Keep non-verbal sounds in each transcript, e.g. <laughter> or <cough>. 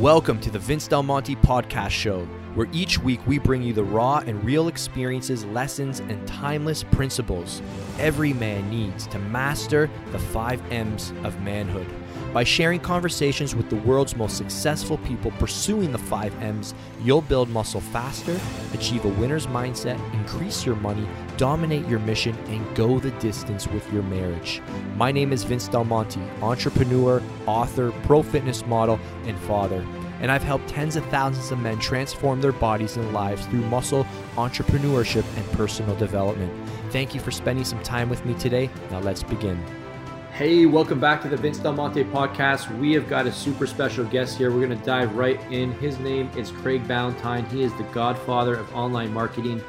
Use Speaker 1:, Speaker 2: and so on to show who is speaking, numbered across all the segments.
Speaker 1: Welcome to the Vince Del Monte Podcast Show, where each week we bring you the raw and real experiences, lessons, and timeless principles every man needs to master the five M's of manhood. By sharing conversations with the world's most successful people pursuing the five M's, you'll build muscle faster, achieve a winner's mindset, increase your money, dominate your mission, and go the distance with your marriage. My name is Vince Del Monte, entrepreneur, author, pro fitness model, and father. And I've helped tens of thousands of men transform their bodies and lives through muscle, entrepreneurship, and personal development. Thank you for spending some time with me today. Now let's begin. Hey, welcome back to the Vince Del Monte podcast. We have got a super special guest here. We're going to dive right in. His name is Craig Ballantyne. He is the godfather of online marketing,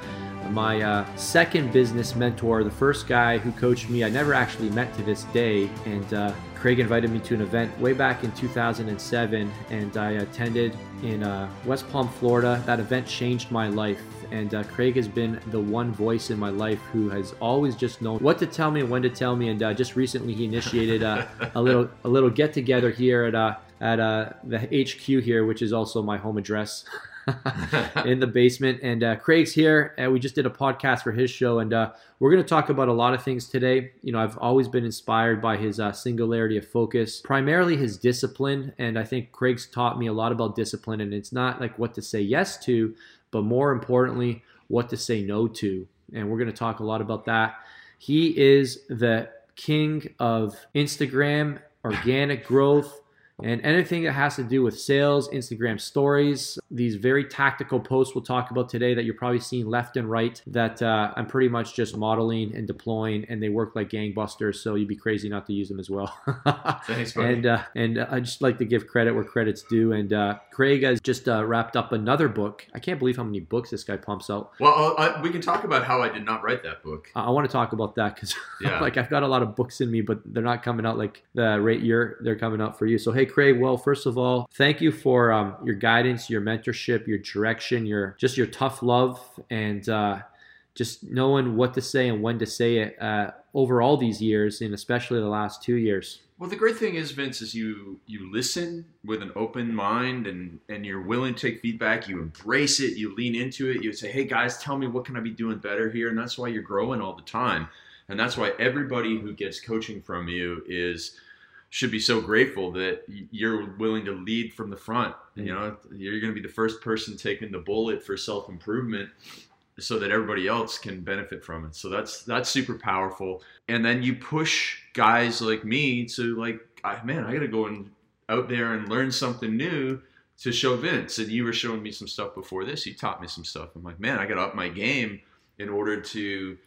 Speaker 1: my uh, second business mentor, the first guy who coached me. I never actually met to this day. And uh, Craig invited me to an event way back in 2007, and I attended in uh, West Palm, Florida. That event changed my life and uh, Craig has been the one voice in my life who has always just known what to tell me and when to tell me. And uh, just recently, he initiated uh, a little a little get together here at uh, at uh, the HQ here, which is also my home address. <laughs> in the basement. And uh, Craig's here, and we just did a podcast for his show, and uh, we're going to talk about a lot of things today. You know, I've always been inspired by his uh, singularity of focus, primarily his discipline, and I think Craig's taught me a lot about discipline. And it's not like what to say yes to, but more importantly, what to say no to. And we're going to talk a lot about that. He is the king of Instagram, organic growth, and anything that has to do with sales, Instagram stories, these very tactical posts we'll talk about today that you're probably seeing left and right that uh, I'm pretty much just modeling and deploying, and they work like gangbusters. So you'd be crazy not to use them as well. <laughs>
Speaker 2: Thanks.
Speaker 1: And uh, and I just like to give credit where credit's due. And uh, Craig has just uh, wrapped up another book. I can't believe how many books this guy pumps out.
Speaker 2: Well, uh, we can talk about how I did not write that book.
Speaker 1: I, I want to talk about that because <laughs>
Speaker 2: Yeah.
Speaker 1: like I've got a lot of books in me, but they're not coming out like the rate you're they're coming out for you. So hey, Craig. Well, first of all, thank you for um, your guidance, your mentorship, your direction, your just your tough love, and uh, just knowing what to say and when to say it uh, over all these years, and especially the last two years.
Speaker 2: Well, the great thing is, Vince, is you you listen with an open mind and and you're willing to take feedback. You embrace it. You lean into it. You say, "Hey, guys, tell me what can I be doing better here?" And that's why you're growing all the time. And that's why everybody who gets coaching from you is should be so grateful that you're willing to lead from the front. You mm. know, you're going to be the first person taking the bullet for self improvement so that everybody else can benefit from it. So that's that's super powerful. And then you push guys like me to like, I, man, I got to go and out there and learn something new to show Vince. And you were showing me some stuff before this. You taught me some stuff. I'm like, man, I got to up my game in order to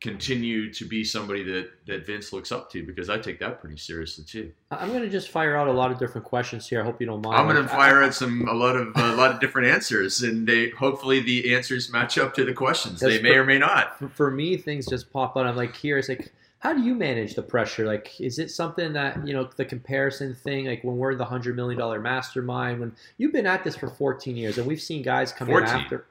Speaker 2: continue to be somebody that that Vince looks up to because I take that pretty seriously too.
Speaker 1: I'm gonna just fire out a lot of different questions here. I hope you don't mind.
Speaker 2: I'm gonna fire out some a lot of a lot of different answers, and they hopefully the answers match up to the questions. They may
Speaker 1: per-
Speaker 2: or may not.
Speaker 1: for, for me, things just pop out. I'm like curious, like how do you manage the pressure? Like, is it something that you know the comparison thing? Like when we're in the hundred million dollar mastermind, when you've been at this for 14 years, and we've seen guys come in
Speaker 2: 14.
Speaker 1: after,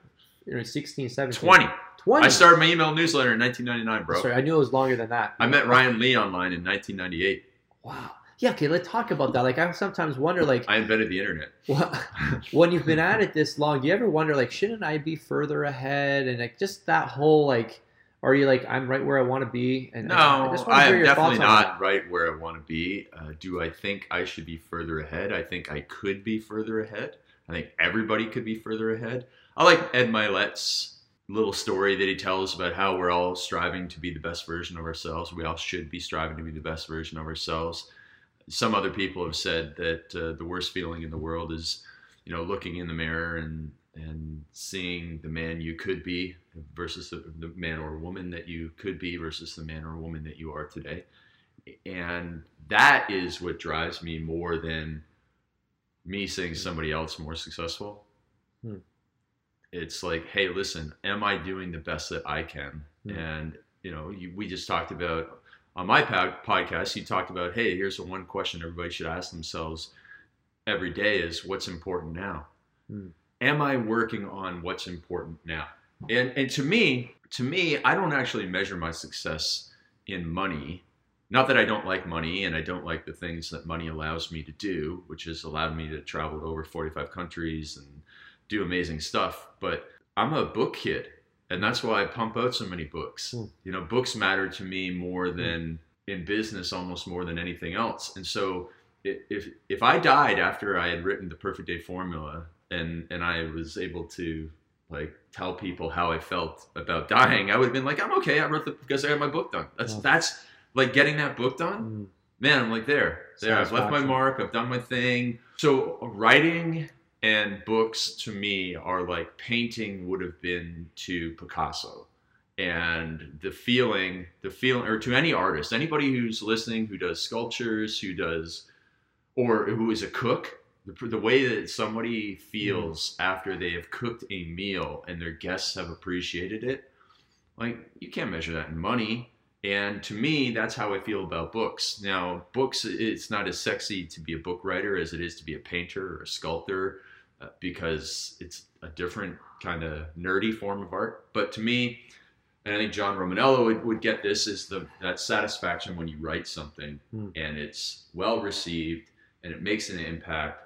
Speaker 1: you know, 16, 17,
Speaker 2: Twenty.
Speaker 1: 20.
Speaker 2: I started my email newsletter in 1999, bro.
Speaker 1: Sorry, I knew it was longer than that.
Speaker 2: I met Ryan Lee online in 1998.
Speaker 1: Wow. Yeah. Okay. Let's talk about that. Like, I sometimes wonder, like,
Speaker 2: I invented the internet.
Speaker 1: what, <laughs> when you've been at it this long, do you ever wonder, like, shouldn't I be further ahead? And like, just that whole like, are you like, I'm right where I want to be? And
Speaker 2: No,
Speaker 1: I just want to
Speaker 2: I
Speaker 1: hear
Speaker 2: am
Speaker 1: your
Speaker 2: definitely
Speaker 1: thoughts on
Speaker 2: not right where I want to be. Uh, do I think I should be further ahead? I think I could be further ahead. I think everybody could be further ahead. I like Ed Mylett's little story that he tells about how we're all striving to be the best version of ourselves. We all should be striving to be the best version of ourselves. Some other people have said that uh, the worst feeling in the world is, you know, looking in the mirror and and seeing the man you could be versus the, the man or woman that you could be versus the man or woman that you are today. And that is what drives me more than me seeing somebody else more successful.
Speaker 1: Hmm.
Speaker 2: It's like, hey, listen, am I doing the best that I can?
Speaker 1: Hmm.
Speaker 2: And you know, you, we just talked about on my pod- podcast. You talked about, hey, here's the one question everybody should ask themselves every day: is what's important now?
Speaker 1: Hmm.
Speaker 2: Am I working on what's important now? And and to me, to me, I don't actually measure my success in money. not that I don't like money and I don't like the things that money allows me to do, which has allowed me to travel to over 45 countries and do amazing stuff. But I'm a book kid, and that's why I pump out so many books.
Speaker 1: Hmm.
Speaker 2: You know, books matter to me more than in business, almost more than anything else. And so, if if I died after I had written the Perfect Day Formula, and and I was able to like tell people how I felt about dying, I would have been like, I'm okay. I wrote the because I got my book done. That's
Speaker 1: Yeah.
Speaker 2: that's like getting that book done
Speaker 1: Mm.
Speaker 2: man, I'm like there, there. I've left my mark. I've done my thing. So writing and books to me are like painting would have been to Picasso, and the feeling, the feeling, or to any artist, anybody who's listening who does sculptures, who does, or who is a cook. The, the way that somebody feels hmm. after they have cooked a meal and their guests have appreciated it, like you can't measure that in money. And to me, that's how I feel about books. Now, books, it's not as sexy to be a book writer as it is to be a painter or a sculptor uh, because it's a different kind of nerdy form of art. But to me, and I think John Romaniello would, would get this, is the that satisfaction when you write something
Speaker 1: Hmm.
Speaker 2: and it's well received and it makes an impact.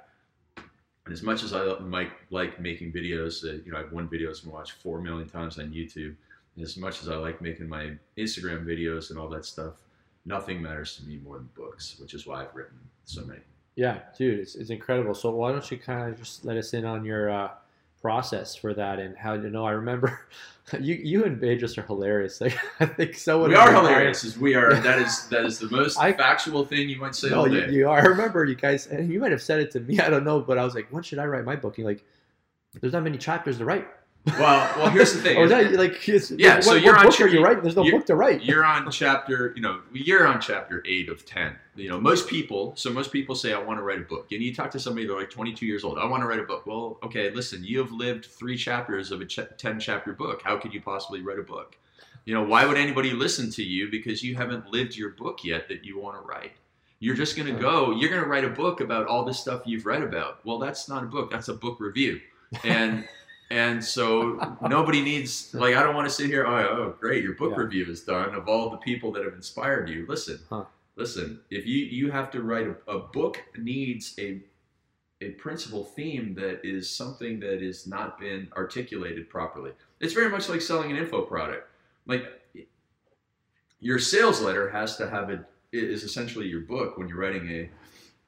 Speaker 2: And as much as I might like making videos, that you know, I've one videos been watched four million times on YouTube. As much as I like making my Instagram videos and all that stuff, nothing matters to me more than books, which is why I've written so many.
Speaker 1: Yeah, dude, it's, it's incredible. So why don't you kind of just let us in on your uh, process for that and how you know? I remember <laughs> you you and Bedros are hilarious. <laughs> Like I think so.
Speaker 2: we are hilarious. As we are. <laughs> That is that is the most
Speaker 1: I-
Speaker 2: factual thing you might say
Speaker 1: No,
Speaker 2: all
Speaker 1: you,
Speaker 2: day.
Speaker 1: you are. I remember you guys, and you might have said it to me. I don't know, but I was like, when should I write my book? You're like, there's not many chapters to write.
Speaker 2: Well, well, here's the thing.
Speaker 1: Or is that like,
Speaker 2: Yeah,
Speaker 1: what,
Speaker 2: so you're on
Speaker 1: book are you writing? There's no book to write.
Speaker 2: you're on chapter, you know, you're on chapter eight of 10. You know, most people, so most people say, I want to write a book. And you talk to somebody, they're like 22 years old. I want to write a book. Well, okay, listen, you have lived three chapters of a ch- 10 chapter book. How could you possibly write a book? You know, why would anybody listen to you? Because you haven't lived your book yet that you want to write. You're just going to hmm. go, you're going to write a book about all this stuff you've read about. Well, that's not a book, that's a book review. And, and so nobody needs like I don't want to sit here. Oh, oh great, your book
Speaker 1: Yeah.
Speaker 2: review is done of all the people that have inspired you. Listen,
Speaker 1: Huh.
Speaker 2: listen. If you you have to write a, a book needs a a principal theme that is something that has not been articulated properly. It's very much like selling an info product. Like your sales letter has to have it is essentially your book when you're writing a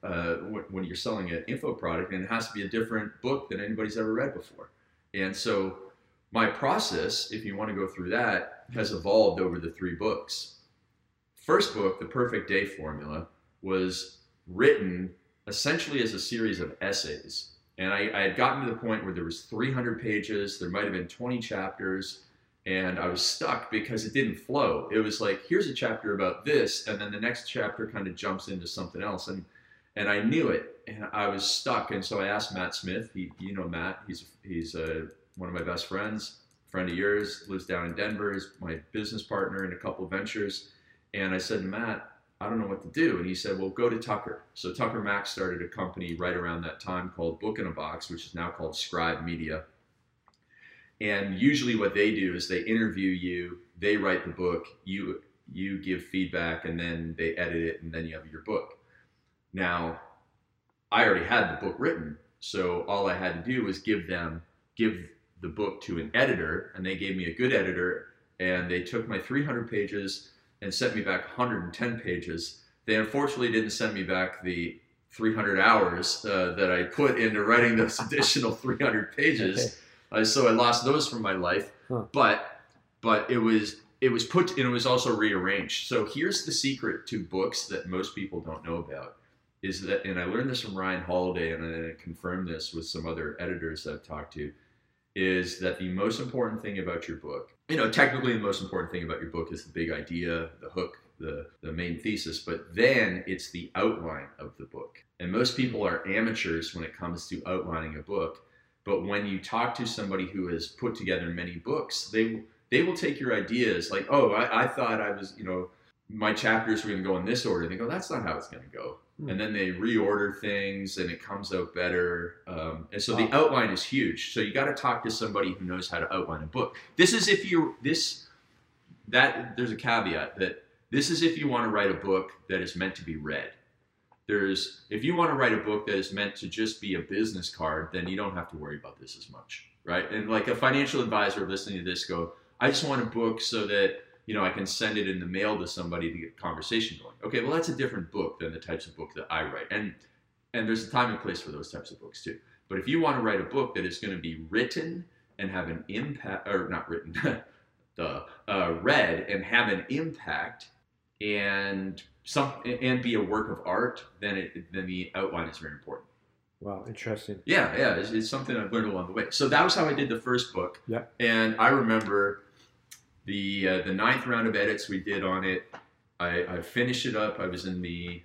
Speaker 2: uh, when you're selling an info product, and it has to be a different book than anybody's ever read before. And so, my process, if you want to go through that, has evolved over the three books. First book, The Perfect Day Formula, was written essentially as a series of essays. And I, I had gotten to the point where there was 300 pages, there might have been 20 chapters, and I was stuck because it didn't flow. It was like, here's a chapter about this, and then the next chapter kind of jumps into something else. And and I knew it, and I was stuck. And so I asked Matt Smith. He, you know Matt. He's he's uh, one of my best friends, friend of yours, lives down in Denver. Is my business partner in a couple ventures. And I said, Matt, I don't know what to do. And he said, Well, go to Tucker. So Tucker Max started a company right around that time called Book in a Box, which is now called Scribe Media. And usually, what they do is they interview you, they write the book, you you give feedback, and then they edit it, and then you have your book. Now, I already had the book written, so all I had to do was give them give the book to an editor, and they gave me a good editor, and they took my 300 pages and sent me back 110 pages. They unfortunately didn't send me back the 300 hours uh, that I put into writing those <laughs> additional 300 pages. Uh, so I lost those from my life.
Speaker 1: Huh.
Speaker 2: But but it was it was put and it was also rearranged. So here's the secret to books that most people don't know about is that and I learned this from Ryan Holiday and I confirmed this with some other editors that I've talked to is that the most important thing about your book, you know, technically the most important thing about your book is the big idea, the hook, the, the main thesis, but then it's the outline of the book. And most people are amateurs when it comes to outlining a book. But when you talk to somebody who has put together many books, they they will take your ideas like, oh, I, I thought I was, you know, my chapters were going to go in this order. They go, that's not how it's going to go.
Speaker 1: Hmm.
Speaker 2: And then they reorder things and it comes out better. Um, and so the outline is huge. So you got to talk to somebody who knows how to outline a book. This is if you this that there's a caveat that This is if you want to write a book that is meant to be read. There's if you want to write a book that is meant to just be a business card, then you don't have to worry about this as much, right? And like a financial advisor listening to this go, I just want a book so that you know I can send it in the mail to somebody to get conversation going. Okay, well that's a different book than the types of book that I write, and and there's a time and place for those types of books too. But if you want to write a book that is going to be written and have an impact, or not written, <laughs> the uh, read and have an impact, and some and be a work of art, then it then the outline is very important.
Speaker 1: Wow, interesting.
Speaker 2: Yeah, yeah, it's, it's something I've learned along the way. So that was how I did the first book.
Speaker 1: Yeah.
Speaker 2: And I remember the uh, the ninth round of edits we did on it. I, I finished it up. I was in the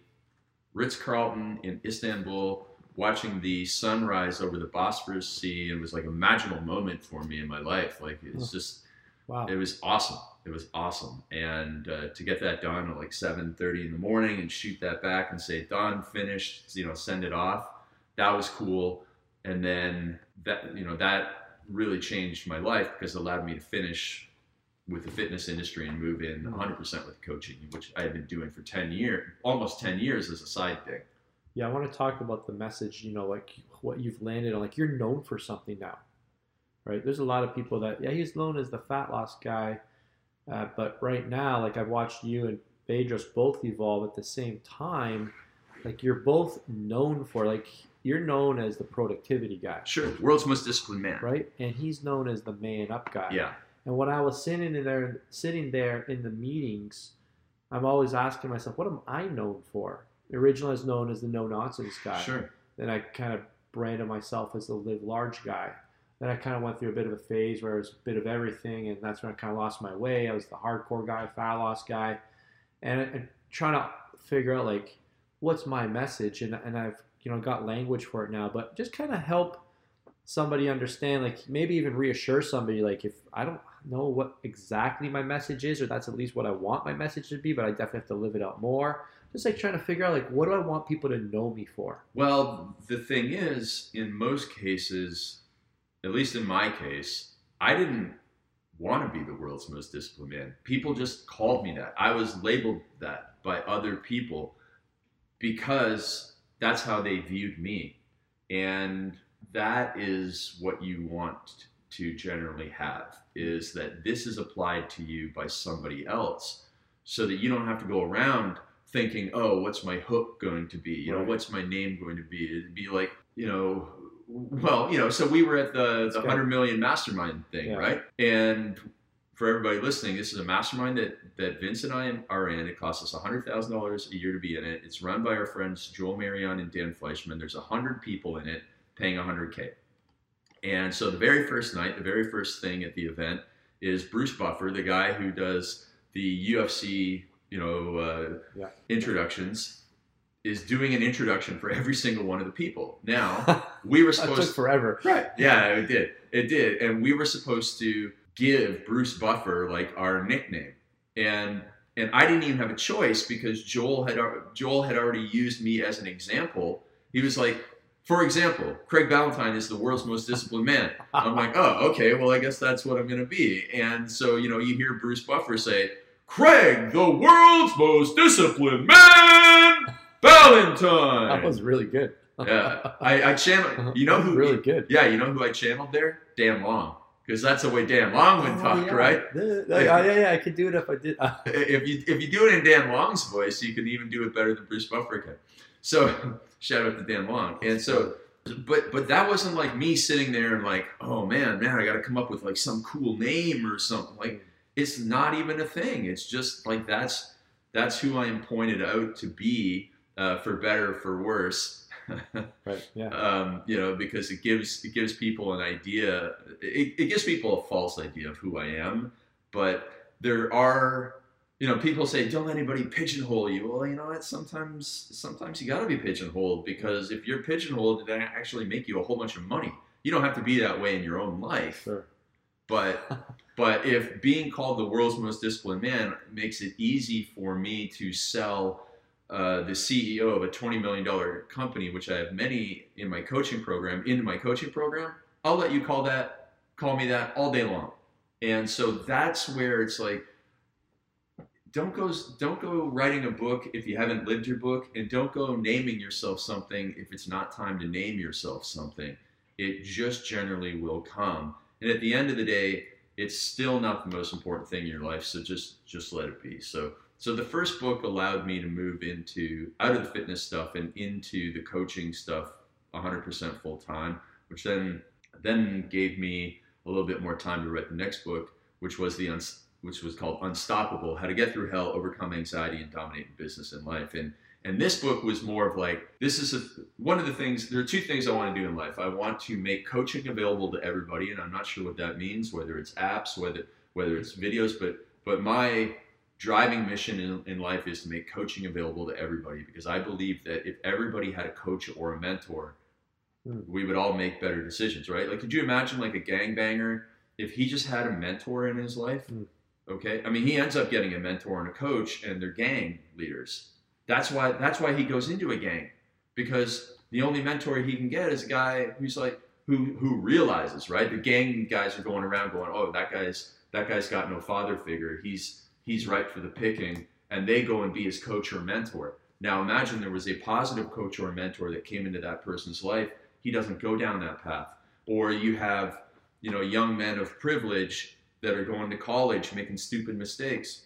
Speaker 2: Ritz Carlton in Istanbul watching the sunrise over the Bosphorus Sea. It was like a magical moment for me in my life. Like it's just,
Speaker 1: Wow.
Speaker 2: it was awesome. It was awesome. And uh, to get that done at like 7:30 in the morning and shoot that back and say done, finished, you know, send it off. That was cool. And then that, you know, that really changed my life because it allowed me to finish with the fitness industry and move in 100% with coaching, which I had been doing for 10 years, almost 10 years as a side thing.
Speaker 1: Yeah, I want to talk about the message, you know, like what you've landed on. Like you're known for something now, right? There's a lot of people that, yeah, he's known as the fat loss guy. Uh, but right now, like I've watched you and Bedros both evolve at the same time. Like you're both known for, like, you're known as the productivity guy,
Speaker 2: Sure, world's most disciplined man.
Speaker 1: right? And he's known as the man up guy.
Speaker 2: Yeah,
Speaker 1: And when I was sitting in there, sitting there in the meetings, I'm always asking myself, what am I known for? Originally, I was known as the no nonsense guy.
Speaker 2: sure.
Speaker 1: Then I kind of branded myself as the live large guy. Then I kind of went through a bit of a phase where I was a bit of everything, and that's when I kind of lost my way. I was the hardcore guy, fat loss guy, and, and trying to figure out like what's my message, and and I've you know got language for it now, but just kind of help somebody understand, like maybe even reassure somebody, like if I don't know what exactly my message is, or that's at least what I want my message to be, but I definitely have to live it out more. Just like trying to figure out like what do I want people to know me for?
Speaker 2: Well, the thing is, in most cases, at least in my case, I didn't want to be the world's most disciplined man. People just called me that. I was labeled that by other people because that's how they viewed me. And that is what you want to generally have is that this is applied to you by somebody else so that you don't have to go around thinking, oh, what's my hook going to be? You know, what's my name going to be? It'd be like, you know, well, you know, so we were at the, the 100 million mastermind thing,
Speaker 1: Yeah.
Speaker 2: right? And for everybody listening, this is a mastermind that, that Vince and I are in. It costs us $100,000 a year to be in it. It's run by our friends Joel Marion and Dan Fleyshman. There's 100 people in it paying 100K. And so the very first night, the very first thing at the event is Bruce Buffer, the guy who does the UFC, you know, uh,
Speaker 1: Yeah.
Speaker 2: introductions, is doing an introduction for every single one of the people. Now, <laughs> we were
Speaker 1: that
Speaker 2: supposed
Speaker 1: took forever.
Speaker 2: Right. Yeah, it did. It did. And we were supposed to give Bruce Buffer like our nickname. And and I didn't even have a choice because Joel had Joel had already used me as an example. He was like, for example, Craig Ballantyne is the world's most disciplined man. I'm like, oh, okay, well, I guess that's what I'm going to be. And so, you know, you hear Bruce Buffer say, Craig, the world's most disciplined man, Ballantyne.
Speaker 1: That was really good.
Speaker 2: yeah, I, I channeled. <laughs> You know who?
Speaker 1: really good.
Speaker 2: Yeah, you know who I channeled there? Dan Long, because that's the way Dan Long would
Speaker 1: Oh,
Speaker 2: talk,
Speaker 1: yeah.
Speaker 2: right?
Speaker 1: The- the- yeah, yeah, yeah, I could do it if I did. <laughs>
Speaker 2: If you if you do it in Dan Long's voice, you can even do it better than Bruce Buffer can. So shout out to Dan Long. And so, but but that wasn't like me sitting there and like, oh man, man, I got to come up with like some cool name or something. Like it's not even a thing. It's just like that's that's who I am pointed out to be, uh, for better or for worse. <laughs>
Speaker 1: right. Yeah.
Speaker 2: um, you know, because it gives it gives people an idea. It, it gives people a false idea of who I am. But there are, you know, people say don't let anybody pigeonhole you. Well, you know what? Sometimes sometimes you got to be pigeonholed because if you're pigeonholed, it actually make you a whole bunch of money. You don't have to be that way in your own life.
Speaker 1: Sure.
Speaker 2: But <laughs> but if being called the world's most disciplined man makes it easy for me to sell uh, the CEO of a $20 million company, which I have many in my coaching program, into my coaching program, I'll let you call that, call me that all day long. And so that's where it's like, don't go don't go writing a book if you haven't lived your book and don't go naming yourself something if it's not time to name yourself something. It just generally will come. And at the end of the day it's still not the most important thing in your life so just just let it be. So so the first book allowed me to move into out of the fitness stuff and into the coaching stuff 100% full time which then then gave me a little bit more time to write the next book which was the which was called Unstoppable: How to Get Through Hell, Overcome Anxiety, and Dominate in Business and Life. And and this book was more of like this is a, one of the things. There are two things I want to do in life. I want to make coaching available to everybody, and I'm not sure what that means, whether it's apps, whether whether it's videos, but but my driving mission in, in life is to make coaching available to everybody because I believe that if everybody had a coach or a mentor,
Speaker 1: Hmm.
Speaker 2: we would all make better decisions, right? Like, could you imagine like a gangbanger if he just had a mentor in his life? Okay, I mean, he ends up getting a mentor and a coach, and they're gang leaders. That's why that's why he goes into a gang because the only mentor he can get is a guy who's like who who realizes right. The gang guys are going around going, oh, that guy's that guy's got no father figure. He's he's ripe for the picking, and they go and be his coach or mentor. Now imagine there was a positive coach or mentor that came into that person's life. He doesn't go down that path, or you have you know young men of privilege that are going to college making stupid mistakes.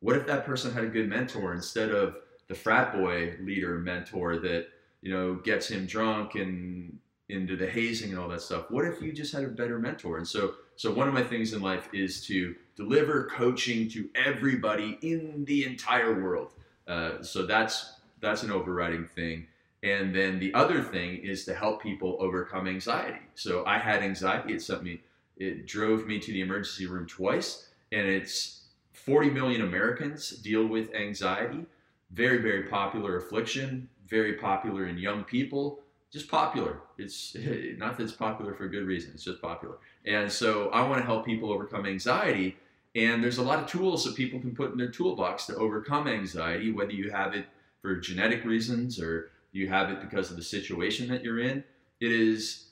Speaker 2: What if that person had a good mentor instead of the frat boy leader mentor that you know gets him drunk and into the hazing and all that stuff? What if you just had a better mentor? And so, so one of my things in life is to deliver coaching to everybody in the entire world. Uh, so that's that's an overriding thing. And then the other thing is to help people overcome anxiety. So I had anxiety. It sent me it drove me to the emergency room twice, and it's 40 million Americans deal with anxiety. Very, very popular affliction, very popular in young people, just popular. It's <laughs> not that it's popular for a good reason, it's just popular. And so I want to help people overcome anxiety. And there's a lot of tools that people can put in their toolbox to overcome anxiety, whether you have it for genetic reasons or you have it because of the situation that you're in. It is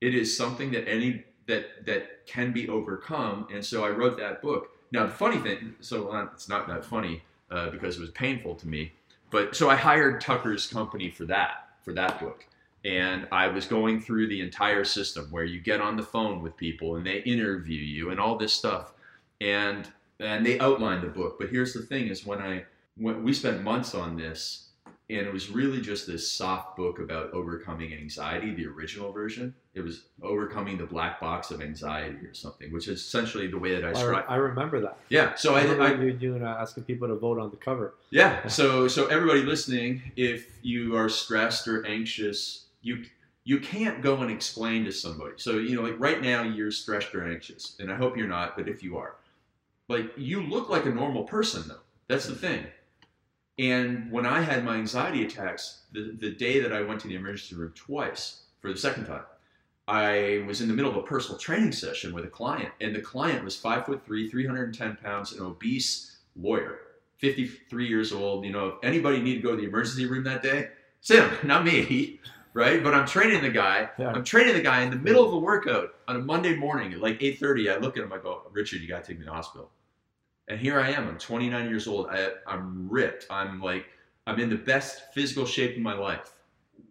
Speaker 2: it is something that any that that can be overcome. And so I wrote that book. Now the funny thing, so it's not that funny uh, because it was painful to me. But so I hired Tucker's company for that for that book, and I was going through the entire system where you get on the phone with people and they interview you and all this stuff, and and they outline the book. But here's the thing: is when I when we spent months on this, and it was really just this soft book about overcoming anxiety, the original version. It was overcoming the black box of anxiety or something, which is essentially the way that I
Speaker 1: I. I remember that.
Speaker 2: Yeah, so I,
Speaker 1: remember
Speaker 2: I,
Speaker 1: you doing uh, asking people to vote on the cover.
Speaker 2: yeah. So so everybody listening, if you are stressed or anxious, you you can't go and explain to somebody. So you know, like right now you're stressed or anxious, and I hope you're not, but if you are, like you look like a normal person though. That's the thing. And when I had my anxiety attacks, the, the day that I went to the emergency room twice for the second time, I was in the middle of a personal training session with a client, and the client was five foot three, 310 pounds, an obese lawyer, 53 years old. You know, if anybody needed to go to the emergency room that day, it's <laughs> him, not me, right? But I'm training the guy.
Speaker 1: Yeah.
Speaker 2: I'm training the guy in the middle of a workout on a Monday morning at like 8:30. I look at him, I go, Richard, you got to take me to the hospital. And here I am. I'm 29 years old. I, I'm ripped. I'm like, I'm in the best physical shape of my life.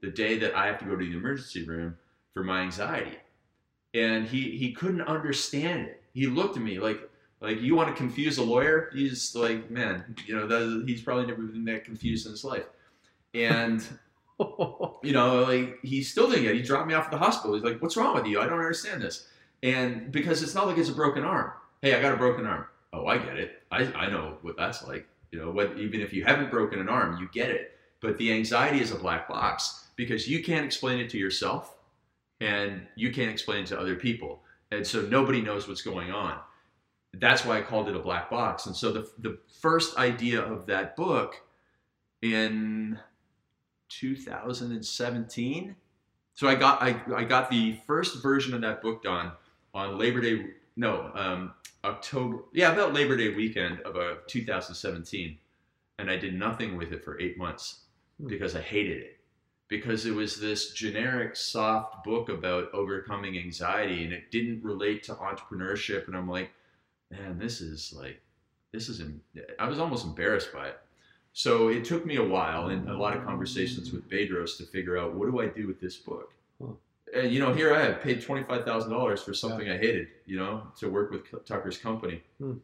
Speaker 2: The day that I have to go to the emergency room for my anxiety, and he he couldn't understand it. He looked at me like like you want to confuse a lawyer. He's like, man, you know, that, he's probably never been that confused in his life. And <laughs> you know, like he still didn't get. It. He dropped me off at the hospital. He's like, "What's wrong with you? I don't understand this." And because it's not like it's a broken arm. Hey, I got a broken arm. Oh, I get it. I, I know what that's like. You know, what even if you haven't broken an arm, you get it. But the anxiety is a black box because you can't explain it to yourself, and you can't explain to other people, and so nobody knows what's going on. That's why I called it a black box. And so the the first idea of that book in 2017. So I got I, I got the first version of that book done on Labor Day. No, um, October. Yeah, about Labor Day weekend of uh, 2017, and I did nothing with it for eight months
Speaker 1: Hmm.
Speaker 2: because I hated it. Because it was this generic, soft book about overcoming anxiety, and it didn't relate to entrepreneurship. And I'm like, man, this is like, this is, em- I was almost embarrassed by it. So it took me a while and a lot of conversations with Bedros to figure out what do I do with this book.
Speaker 1: Huh.
Speaker 2: And you know, here I have paid twenty five thousand dollars for something I hated, you know, to work with Tucker's company.
Speaker 1: Hmm.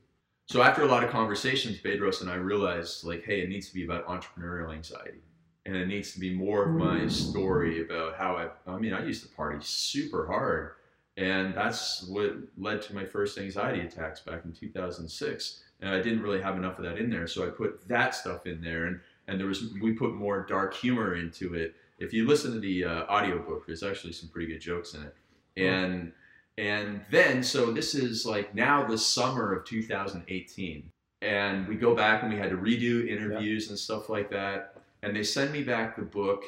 Speaker 2: So after a lot of conversations, Bedros and I realized like, hey, it needs to be about entrepreneurial anxiety, and it needs to be more of my story about how I. I mean, I used to party super hard, and that's what led to my first anxiety attacks back in 2006. And I didn't really have enough of that in there, so I put that stuff in there, and and there was we put more dark humor into it. If you listen to the uh, audiobook, there's actually some pretty good jokes in it, and and then so this is like now the summer of 2018, and we go back and we had to redo interviews and stuff like that, and they send me back the book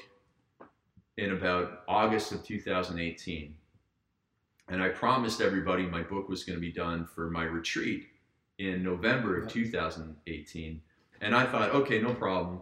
Speaker 2: in about August of 2018. And I promised everybody my book was going to be done for my retreat in November of 2018. And I thought, okay, no problem.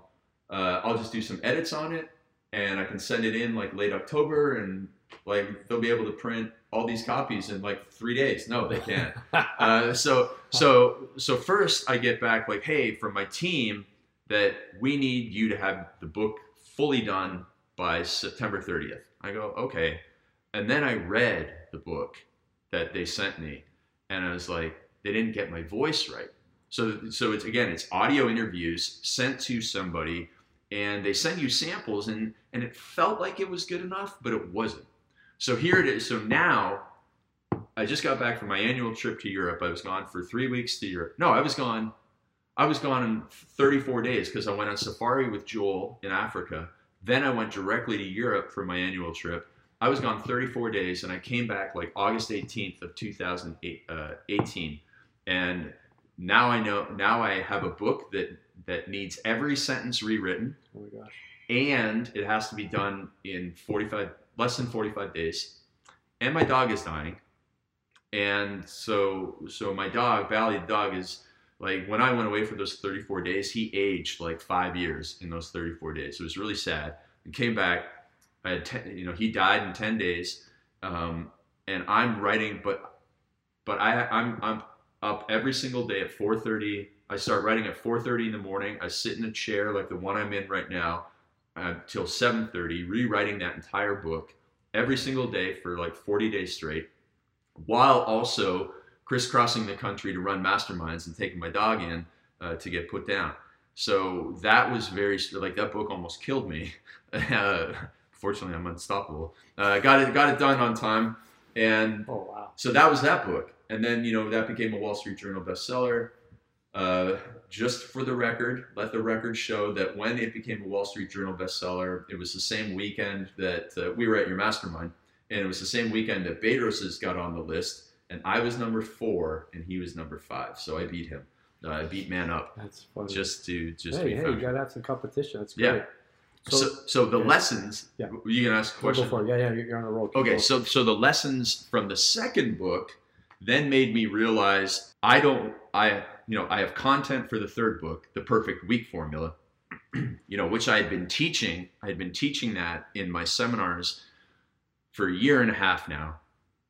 Speaker 2: Uh, I'll just do some edits on it and I can send it in like late October and like they'll be able to print all these copies in like three days. No, they can't. <laughs> Uh, so so so first I get back like, hey, from my team that we need you to have the book fully done by September 30th. I go, okay. And then I read the book that they sent me, and I was like, they didn't get my voice right. So so it's again, it's audio interviews sent to somebody, and they send you samples, and and it felt like it was good enough, but it wasn't. So here it is. So now I just got back from my annual trip to Europe. I was gone for three weeks to Europe. No, I was gone. I was gone in 34 days because I went on safari with Joel in Africa. Then I went directly to Europe for my annual trip. I was gone 34 days, and I came back like August 18th of 2018. Uh, and now I know. Now I have a book that that needs every sentence rewritten
Speaker 1: Oh my gosh.
Speaker 2: and it has to be done in 45 less than 45 days and my dog is dying and so so my dog Bally the dog is like when I went away for those 34 days he aged like five years in those 34 days. It was really sad. And came back I had 10, you know he died in 10 days um, and I'm writing but but I I'm I'm up every single day at 4:30 I start writing at 4:30 in the morning. I sit in a chair like the one I'm in right now until 7:30, rewriting that entire book every single day for like 40 days straight, while also crisscrossing the country to run masterminds and taking my dog in uh, to get put down. So that was very like that book almost killed me. <laughs> Uh, fortunately, I'm unstoppable. Uh, got it got it done on time, and
Speaker 1: Oh wow.
Speaker 2: so that was that book. And then, you know, that became a Wall Street Journal bestseller. Uh, just for the record, let the record show that when it became a Wall Street Journal bestseller, it was the same weekend that uh, we were at your mastermind. And it was the same weekend that Bedros's got on the list. And I was number four and he was number five. So I beat him. Uh, I beat Man Up
Speaker 1: That's funny.
Speaker 2: just to just
Speaker 1: hey,
Speaker 2: be
Speaker 1: hey, you gotta have some competition. That's
Speaker 2: Yeah.
Speaker 1: great.
Speaker 2: So,
Speaker 1: So,
Speaker 2: so, the
Speaker 1: yeah.
Speaker 2: lessons,
Speaker 1: Yeah.
Speaker 2: you can ask a
Speaker 1: go
Speaker 2: question.
Speaker 1: for it. Yeah, yeah, you're you're on a roll. Keep
Speaker 2: Okay,
Speaker 1: going.
Speaker 2: so so the lessons from the second book then made me realize I don't I you know I have content for the third book, the perfect week formula, <clears throat> you know, which I had been teaching. I had been teaching that in my seminars for a year and a half now,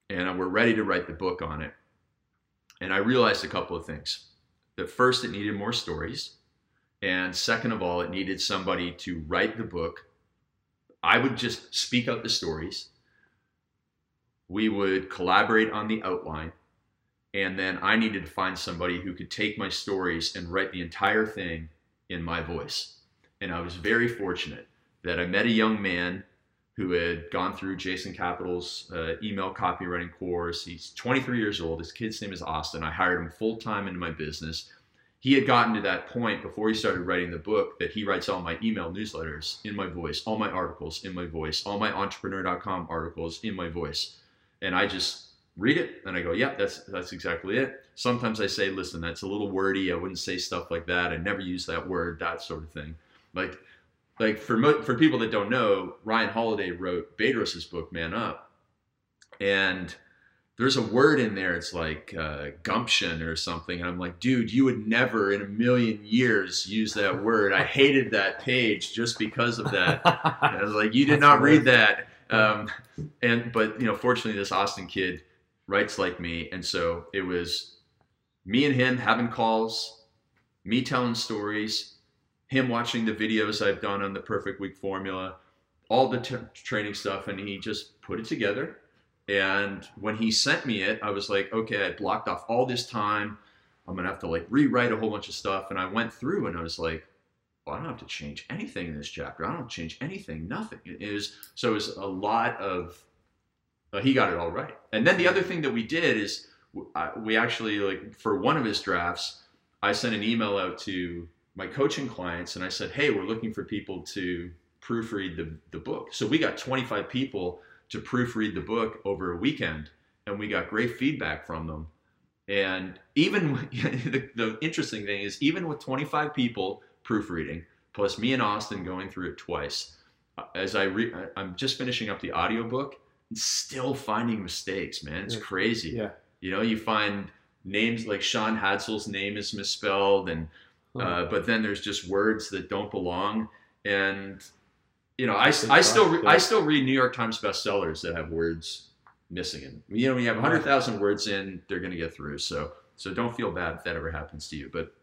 Speaker 2: and we're ready to write the book on it. And I realized a couple of things. That first, it needed more stories, and second of all, it needed somebody to write the book. I would just speak out the stories we would collaborate on the outline and then i needed to find somebody who could take my stories and write the entire thing in my voice and i was very fortunate that i met a young man who had gone through jason capital's uh, email copywriting course he's 23 years old his kid's name is austin i hired him full-time into my business he had gotten to that point before he started writing the book that he writes all my email newsletters in my voice all my articles in my voice all my entrepreneur.com articles in my voice and I just read it and I go, "Yep, that's that's exactly it." Sometimes I say, "Listen, that's a little wordy. I wouldn't say stuff like that. I never use that word, that sort of thing." Like, like for mo- for people that don't know, Ryan Holiday wrote Bedros's book, Man Up, and there's a word in there. It's like uh, gumption or something, and I'm like, "Dude, you would never in a million years use that <laughs> word." I hated that page just because of that. <laughs> And I was like, "You did
Speaker 1: That's
Speaker 2: not read that." Um, and but you know, fortunately, this Austin kid writes like me, and so it was me and him having calls me telling stories, him watching the videos I've done on the Perfect Week formula, all the t- training stuff, and he just put it together. And when he sent me it, I was like, okay, I blocked off all this time. I'm gonna have to like rewrite a whole bunch of stuff. And I went through and I was like, well, I don't have to change anything in this chapter. I don't change anything, nothing. It was so it was a lot of. Uh, he got it all right. And then the other thing that we did is we actually like for one of his drafts, I sent an email out to my coaching clients and I said, hey, we're looking for people to proofread the, the book. So we got 25 people to proofread the book over a weekend and we got great feedback from them. And even <laughs> the, the interesting thing is, even with 25 people proofreading, plus me and Austin going through it twice, uh, as I re- I'm just finishing up the audiobook, and still finding mistakes, man. It's crazy.
Speaker 1: Yeah.
Speaker 2: You know, you find names like Sean Hadsel's name is misspelled, and uh, but then there's just words that don't belong. And you know, I, I still I still read New York Times bestsellers that have words missing in. You know, when you have hundred thousand words in, they're going to get through. So so don't feel bad if that ever happens to you. But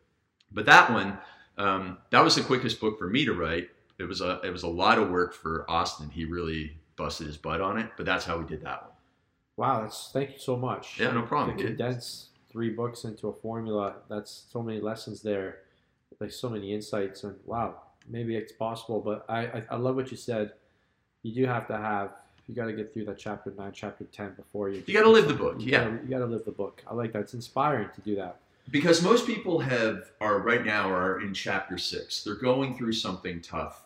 Speaker 2: but that one, um, that was the quickest book for me to write. It was a it was a lot of work for Austin. He really busted his butt on it. But that's how we did that one.
Speaker 1: Wow, that's thank you so much.
Speaker 2: Yeah, no problem.
Speaker 1: To condense three books into a formula, that's so many lessons there, like so many insights, and wow, maybe it's possible. But I, I, I love what you said. You do have to have. You got to get through that chapter nine, chapter ten before you.
Speaker 2: You got to live the book.
Speaker 1: You
Speaker 2: yeah,
Speaker 1: gotta, you got to live the book. I like that. It's inspiring to do that.
Speaker 2: Because most people have are right now are in chapter six. They're going through something tough,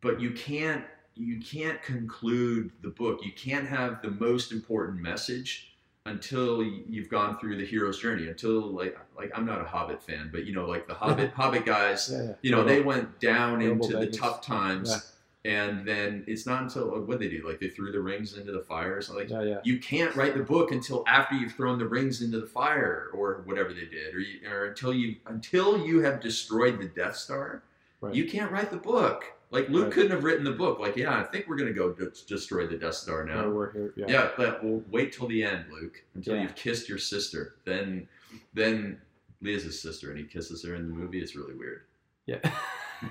Speaker 2: but you can't you can't conclude the book. You can't have the most important message until you've gone through the hero's journey until like like I'm not a Hobbit fan, but you know like the Hobbit <laughs> Hobbit guys,
Speaker 1: Yeah, yeah.
Speaker 2: you know they went down into the tough times,
Speaker 1: Yeah.
Speaker 2: and then it's not until uh, what they do like they threw the rings into the fire. So like you can't write the book until after you've thrown the rings into the fire or whatever they did, or, you, or until you until you have destroyed the Death Star.
Speaker 1: Right.
Speaker 2: You can't write the book. Like Luke
Speaker 1: Right.
Speaker 2: couldn't have written the book. Like, yeah, I think we're gonna go d- destroy the Death Star now.
Speaker 1: Yeah, we're here. Yeah.
Speaker 2: Yeah, but we'll wait till the end, Luke, until
Speaker 1: Yeah.
Speaker 2: you've kissed your sister. Then, then Leia's his sister, and he kisses her in the movie. It's really weird.
Speaker 1: Yeah.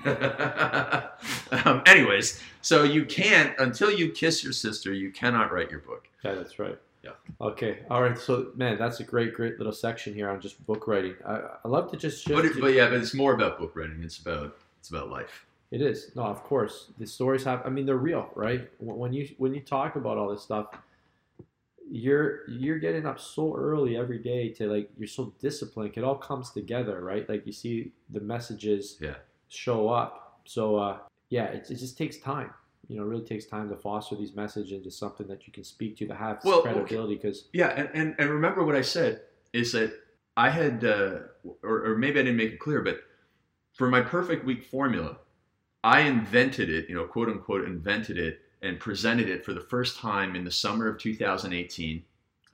Speaker 1: <laughs>
Speaker 2: um, anyways, so you can't until you kiss your sister, you cannot write your book.
Speaker 1: Yeah, that's right.
Speaker 2: Yeah.
Speaker 1: Okay. All right. So, man, that's a great, great little section here on just book writing. I, I love to just shift.
Speaker 2: But, it,
Speaker 1: to-
Speaker 2: but yeah, but it's more about book writing. It's about it's about life.
Speaker 1: It is. No, of course. The stories have. I mean, they're real, right? When when you when you talk about all this stuff, you're you're getting up so early every day to like you're so disciplined. It all comes together, right? Like you see the messages
Speaker 2: Yeah.
Speaker 1: show up. So uh, yeah, it, it just takes time. You know, it really takes time to foster these messages into something that you can speak to that have
Speaker 2: Well,
Speaker 1: credibility. Because
Speaker 2: Yeah, and, and, and remember what I said is that I had, uh, or, or maybe I didn't make it clear, but for my perfect week formula, I invented it, you know, quote unquote, invented it and presented it for the first time in the summer of 2018.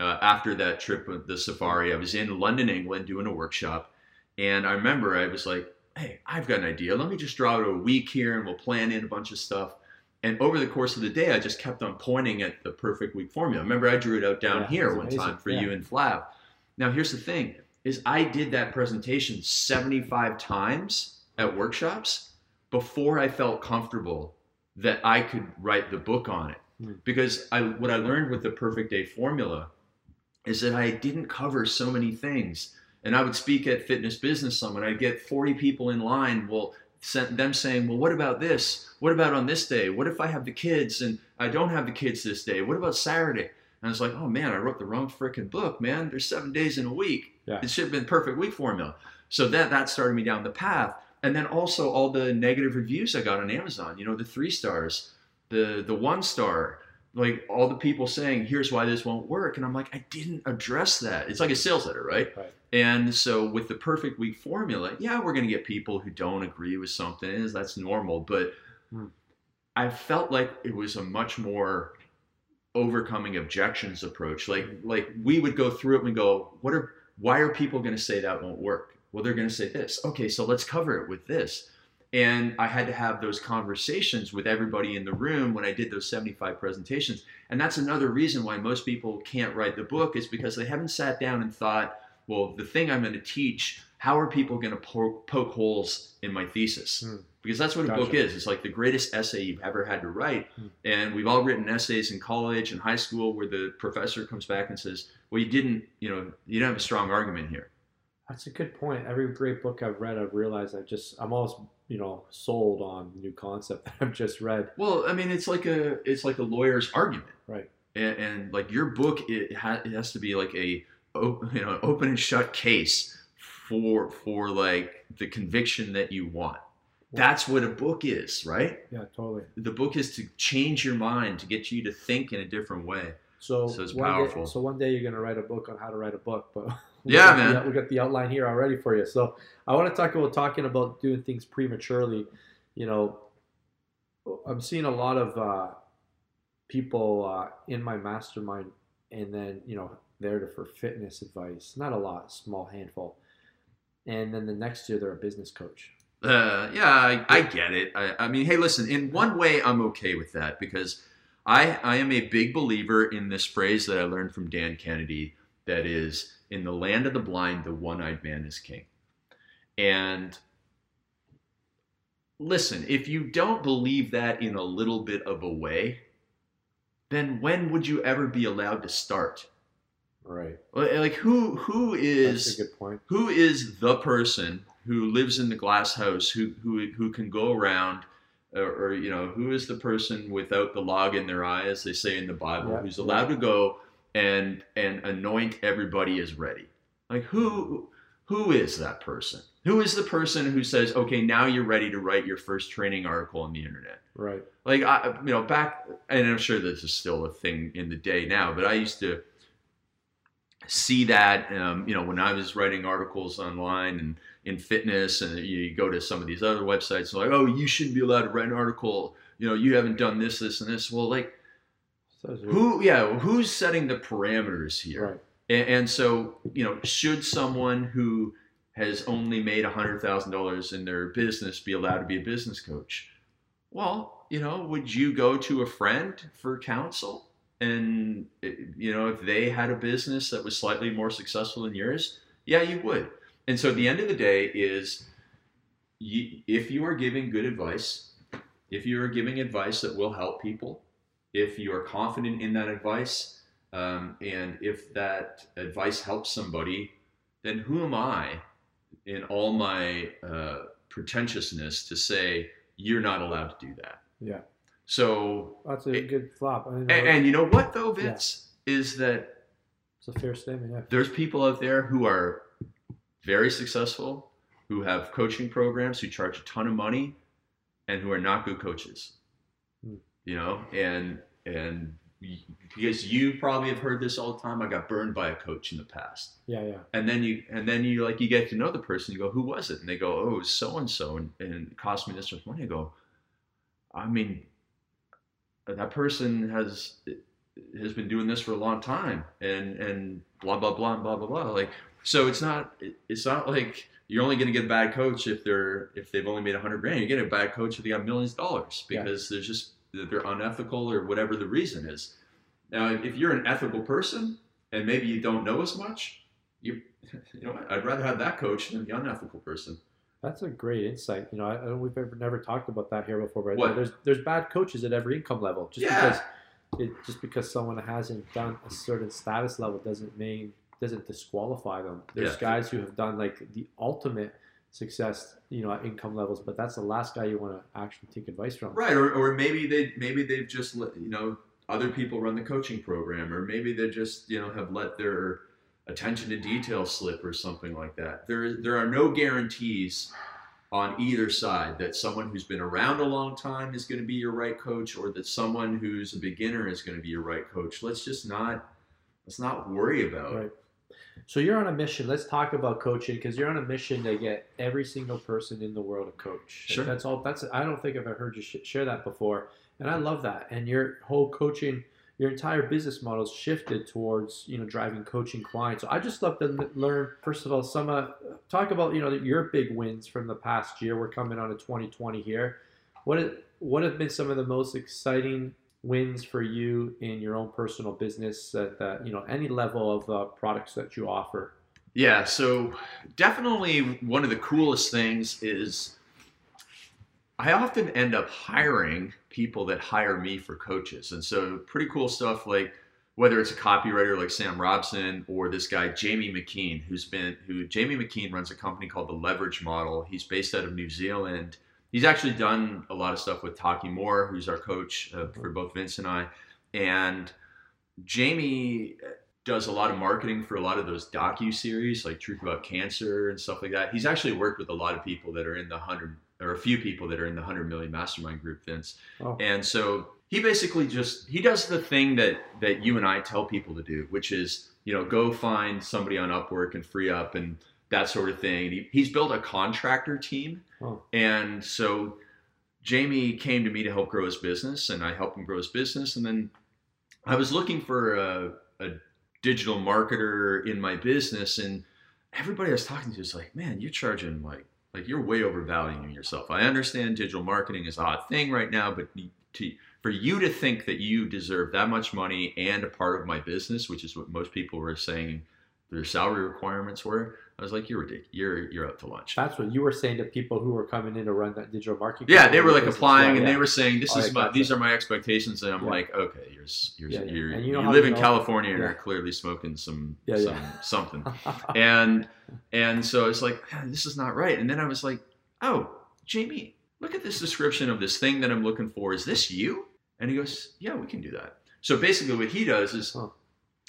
Speaker 2: Uh, after that trip with the safari, I was in London, England, doing a workshop, and I remember I was like, "Hey, I've got an idea. Let me just draw out a week here, and we'll plan in a bunch of stuff." And over the course of the day, I just kept on pointing at the perfect week formula. Remember, I drew it out down
Speaker 1: Yeah,
Speaker 2: here one
Speaker 1: amazing.
Speaker 2: time for
Speaker 1: Yeah.
Speaker 2: you and Flav. Now, here's the thing: is I did that presentation 75 times at workshops before I felt comfortable that I could write the book on it.
Speaker 1: Hmm.
Speaker 2: Because I, what I learned with the perfect day formula is that I didn't cover so many things. And I would speak at Fitness Business Summit. I'd get 40 people in line. Well, sent them saying, "Well, what about this? What about on this day? What if I have the kids and I don't have the kids this day? What about Saturday?" And I was like, "Oh man, I wrote the wrong freaking book, man. There's seven days in a week.
Speaker 1: Yeah.
Speaker 2: It should have been perfect week formula." So that that started me down the path. And then also all the negative reviews I got on Amazon. You know, the three stars, the the one star, like all the people saying, "Here's why this won't work," and I'm like, I didn't address that. It's like a sales letter, right?
Speaker 1: Right.
Speaker 2: And so with the perfect week formula, yeah, we're going to get people who don't agree with something. Is that's normal, but
Speaker 1: Hmm.
Speaker 2: I felt like it was a much more overcoming objections approach. Like like we would go through it and go, what are why are people going to say that won't work? Well, they're going to say this. Okay, so let's cover it with this. And I had to have those conversations with everybody in the room when I did those 75 presentations. And that's another reason why most people can't write the book is because they haven't sat down and thought, well, the thing I'm going to teach, how are people going to poke, poke holes in my thesis?
Speaker 1: Hmm.
Speaker 2: Because that's what a book is. It's like the greatest essay you've ever had to write.
Speaker 1: Hmm.
Speaker 2: And we've all written essays in college and high school where the professor comes back and says, "Well, you didn't, you know, you don't have a strong argument here."
Speaker 1: That's a good point. Every great book I've read, I've realized I just I'm almost you know sold on new concept <laughs> that I've just read.
Speaker 2: Well, I mean, it's like a it's like a lawyer's argument,
Speaker 1: Right.
Speaker 2: And, and like your book, it, ha- it has to be like a <laughs> you know open and shut case for for like the conviction that you want. That's what a book is, right?
Speaker 1: Yeah, totally.
Speaker 2: The book is to change your mind, to get you to think in a different way.
Speaker 1: So,
Speaker 2: So it's powerful.
Speaker 1: Day, so one day you're gonna write a book on how to write a book, but <laughs> we
Speaker 2: Yeah,
Speaker 1: got
Speaker 2: man.
Speaker 1: we got the outline here already for you. So I want to talk about talking about doing things prematurely. You know, I'm seeing a lot of uh, people uh, in my mastermind, and then you know there to for fitness advice. Not a lot, small handful. And then the next year they're a business coach.
Speaker 2: Uh, yeah, I, I get it. I, I mean, hey, listen. In one way, I'm okay with that because I I am a big believer in this phrase that I learned from Dan Kennedy. That is, in the land of the blind, the one-eyed man is king. And listen, if you don't believe that in a little bit of a way, then when would you ever be allowed to start?
Speaker 1: Right.
Speaker 2: Eh, like who who is That's
Speaker 1: a good point.
Speaker 2: who is the person who lives in the glass house who who who can go around or, or you know who is the person without the log in their eye as they say in the bible
Speaker 1: Yeah,
Speaker 2: who's
Speaker 1: yeah.
Speaker 2: allowed to go and and anoint everybody as ready like who who is that person who is the person who says okay now you're ready to write your first training article on the internet
Speaker 1: Right.
Speaker 2: like I, you know, back, and I'm sure this is still a thing in the day now, but I used to see that, um, you know, when I was writing articles online and in fitness, and you go to some of these other websites, like, oh, you shouldn't be allowed to write an article. You know, you haven't done this, this, and this. Well, like,
Speaker 1: So,
Speaker 2: who, yeah, who's setting the parameters here?
Speaker 1: Right.
Speaker 2: And, and so, you know, should someone who has only made $100,000 in their business be allowed to be a business coach? Well, you know, would you go to a friend for counsel? And, eh, you know, if they had a business that was slightly more successful than yours, yeah, you would. And so at the end of the day is you, if you are giving good advice, if you are giving advice that will help people, if you are confident in that advice, um, and if that advice helps somebody, then who am I in all my uh, pretentiousness to say you're not allowed to do that?
Speaker 1: Yeah.
Speaker 2: So,
Speaker 1: That's a
Speaker 2: It-
Speaker 1: good flop. I mean,
Speaker 2: and, and you know what though,
Speaker 1: Yeah.
Speaker 2: Is that
Speaker 1: it's a fair statement. Yeah.
Speaker 2: there's people out there who are very successful, who have coaching programs, who charge a ton of money, and who are not good coaches. You know, and and because you probably have heard this all the time. I got burned by a coach in the past,
Speaker 1: Yeah. Yeah.
Speaker 2: and then you and then you like you get to know the person. You go, who was it? And they go, oh, it was so and so, and it cost me this much money. I go, I mean, that person has has been doing this for a long time, and and blah blah blah and blah blah blah. Like, so it's not it's not like you're only going to get a bad coach if they're if they've only made a hundred grand. You get a bad coach if they got millions of dollars
Speaker 1: Yeah.
Speaker 2: because there's just they're unethical or whatever the reason is. Now, if you're an ethical person and maybe you don't know as much, you <laughs> you know, I'd rather have that coach than the unethical person.
Speaker 1: That's a great insight. You know, I, I we've ever never talked about that here before, but there's there's bad coaches at every income level. Just
Speaker 2: Yeah.
Speaker 1: because it, just because someone hasn't done a certain status level doesn't mean doesn't disqualify them. There's
Speaker 2: Yeah.
Speaker 1: guys who have done like the ultimate success, you know, at income levels, but that's the last guy you want to actually take advice from.
Speaker 2: Right, or, or maybe they maybe they've just let you know other people run the coaching program, or maybe they just you know have let their attention to detail slip or something like that. There there are no guarantees on either side that someone who's been around a long time is going to be your right coach, or that someone who's a beginner is going to be your right coach. Let's just not let's not worry about.
Speaker 1: Right. So you're on a mission. Let's talk about coaching because you're on a mission to get every single person in the world a coach.
Speaker 2: Sure.
Speaker 1: That's all. That's. I don't think I've ever heard you sh- share that before, and I love that. And your whole coaching, your entire business model is shifted towards you know driving coaching clients. So I just love to learn. First of all, some uh, talk about you know your big wins from the past year. We're coming on to 2020 here. What what have been some of the most exciting wins for you in your own personal business at uh, you know any level of uh, products that you offer
Speaker 2: Yeah, so definitely one of the coolest things is I often end up hiring people that hire me for coaches. And so pretty cool stuff like whether it's a copywriter like Sam Robson or this guy Jamie McKean, who's been who Jamie McKean runs a company called the Leverage Model. He's based out of New Zealand. He's actually done a lot of stuff with Taki Moore, who's our coach uh, for both Vince and I. And Jamie does a lot of marketing for a lot of those docu series, like Truth About Cancer and stuff like that. He's actually worked with a lot of people that are in the hundred or a few people that are in the hundred million mastermind group, Vince.
Speaker 1: Oh.
Speaker 2: And so he basically just he does the thing that that you and I tell people to do, which is you know go find somebody on Upwork and free up and that sort of thing. He, he's built a contractor team,
Speaker 1: Oh.
Speaker 2: and so Jamie came to me to help grow his business, and I helped him grow his business, and then I was looking for a, a digital marketer in my business, and everybody I was talking to was like, "Man, you're charging like like you're way overvaluing yourself." I understand digital marketing is a hot thing right now, but to for you to think that you deserve that much money and a part of my business, which is what most people were saying their salary requirements were, I was like, "You're ridiculous. You're you're out to lunch."
Speaker 1: That's what you were saying to people who were coming in to run that digital marketing.
Speaker 2: Yeah, they were like applying,
Speaker 1: Yeah,
Speaker 2: and they were saying, "This
Speaker 1: Oh,
Speaker 2: is my these are my expectations," and I'm
Speaker 1: Yeah.
Speaker 2: like, "Okay, you're you're
Speaker 1: Yeah, yeah.
Speaker 2: you're
Speaker 1: And you
Speaker 2: you, live in California and
Speaker 1: yeah.
Speaker 2: are clearly smoking some <laughs>
Speaker 1: Yeah,
Speaker 2: some
Speaker 1: yeah.
Speaker 2: something," <laughs> and and so it's like, this is not right. And then I was like, "Oh, Jamie, look at this description of this thing that I'm looking for. Is this you?" And he goes, "Yeah, we can do that." So basically, what he does is,
Speaker 1: Huh.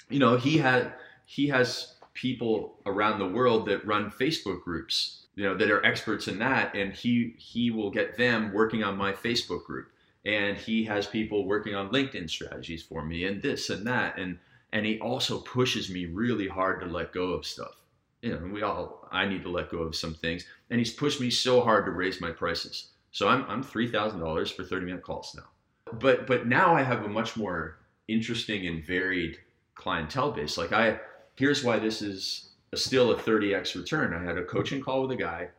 Speaker 2: you know, he had he has people around the world that run Facebook groups, you know, that are experts in that, and he he will get them working on my Facebook group, and he has people working on LinkedIn strategies for me, and this and that, and and he also pushes me really hard to let go of stuff. You know, we all I need to let go of some things, and he's pushed me so hard to raise my prices. So I'm I'm three thousand dollars for thirty minute calls now, but but now I have a much more interesting and varied clientele base. Like I here's why this is a, still a 30x return. I had a coaching call with a guy.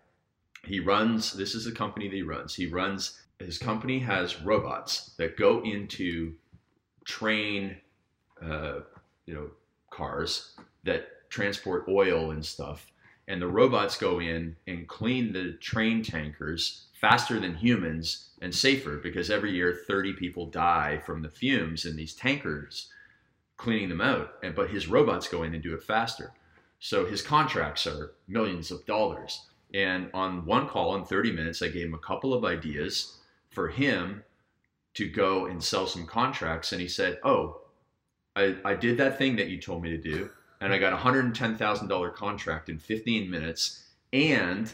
Speaker 2: He runs, this is a company that he runs. He runs, his company has robots that go into train, uh, you know, cars that transport oil and stuff. And the robots go in and clean the train tankers faster than humans and safer because every year 30 people die from the fumes in these tankers cleaning them out. And but his robots go in and do it faster. So his contracts are millions of dollars. And on one call in 30 minutes, I gave him a couple of ideas for him to go and sell some contracts. And he said, Oh, I, I did that thing that you told me to do. And I got a $110,000 contract in 15 minutes. And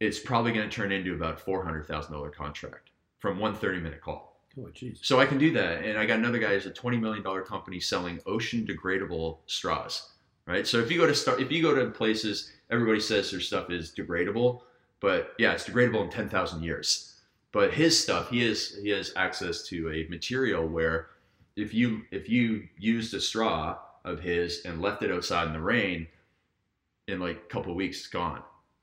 Speaker 2: it's probably going to turn into about $400,000 contract from one 30 minute call.
Speaker 1: Oh, jeez.
Speaker 2: So I can do that. And I got another guy who's a $20 million company selling ocean degradable straws. Right. So if you go to start, if you go to places, everybody says their stuff is degradable, but yeah, it's degradable in 10,000 years. But his stuff, he has, he has access to a material where if you, if you used a straw of his and left it outside in the rain in like a couple of weeks, it's gone.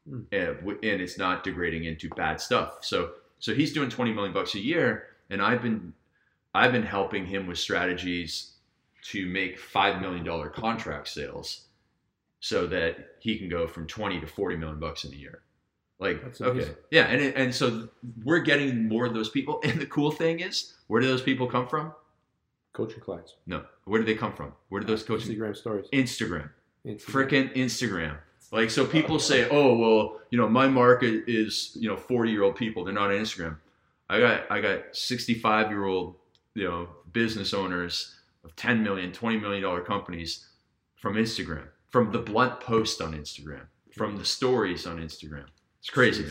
Speaker 1: Hmm.
Speaker 2: And, and it's not degrading into bad stuff. So, so he's doing 20 million bucks a year and I've been I've been helping him with strategies to make five million dollar contract sales so that he can go from 20 to 40 million bucks in a year. Like
Speaker 1: That's
Speaker 2: okay.
Speaker 1: amazing.
Speaker 2: Yeah, and and so we're getting more of those people and the cool thing is where do those people come from?
Speaker 1: Coaching clients.
Speaker 2: No. Where do they come from? Where do those coaches
Speaker 1: Instagram stories.
Speaker 2: Instagram.
Speaker 1: Instagram.
Speaker 2: Freaking Instagram. Like so people say, "Oh, well, you know, my market is, you know, 40-year-old people. They're not on Instagram." I got I got 65-year-old, you know, business owners of 10 million, 20 million dollar companies from Instagram, from the blunt post on Instagram, from the stories on Instagram. It's crazy.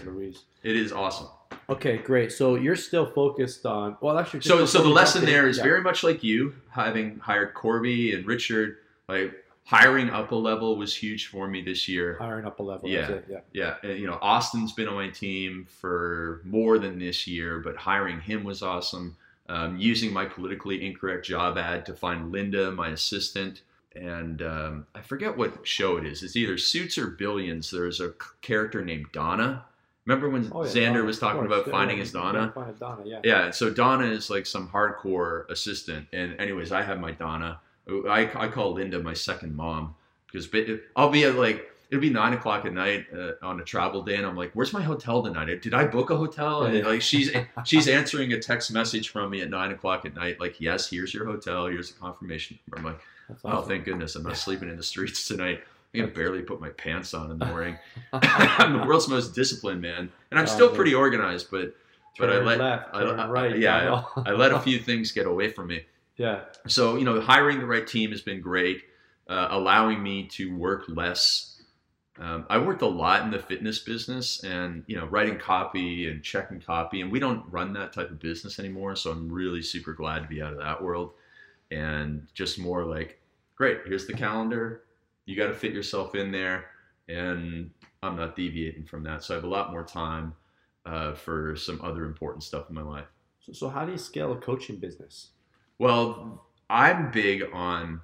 Speaker 2: It is awesome.
Speaker 1: Okay, great. So you're still focused on well, actually.
Speaker 2: So so the lesson there is
Speaker 1: yeah.
Speaker 2: very much like you, having hired Corby and Richard, like hiring up a level was huge for me this year.
Speaker 1: hiring up a level.
Speaker 2: Yeah.
Speaker 1: It. Yeah.
Speaker 2: Yeah, and, you know, Austin's been on my team for more than this year, but hiring him was awesome. Um, using my politically incorrect job ad to find Linda, my assistant, and um, I forget what show it is. It's either Suits or Billions. There's a character named Donna. Remember when
Speaker 1: Oh, yeah,
Speaker 2: Xander
Speaker 1: Donna,
Speaker 2: was talking about finding his Donna?
Speaker 1: Finding Donna. Yeah.
Speaker 2: Yeah, so Donna is like some hardcore assistant. And anyways, I have my Donna. I, I call Linda my second mom because I'll be at like it'll be nine o'clock at night uh, on a travel day, and I'm like, "Where's my hotel tonight? Did I book a hotel?" And like she's <laughs> she's answering a text message from me at nine o'clock at night, like, "Yes, here's your hotel. Here's a confirmation." I'm like,
Speaker 1: That's
Speaker 2: "Oh, thank goodness, I'm not sleeping in the streets tonight." I can barely put my pants on in the morning. <laughs> <laughs> I'm the world's most disciplined man, and I'm
Speaker 1: Oh,
Speaker 2: still pretty organized, but but I let
Speaker 1: left,
Speaker 2: I- I-
Speaker 1: right.
Speaker 2: yeah,
Speaker 1: down.
Speaker 2: I let a few things get away from me.
Speaker 1: Yeah.
Speaker 2: So you know, hiring the right team has been great, uh, allowing me to work less. Um, I worked a lot in the fitness business, and you know, writing copy and checking copy, and we don't run that type of business anymore. So I'm really super glad to be out of that world, and just more like, great, here's the calendar. You got to fit yourself in there, and I'm not deviating from that. So I have a lot more time uh, for some other important stuff in my life.
Speaker 1: So, so how do you scale a coaching business?
Speaker 2: Well, I'm big on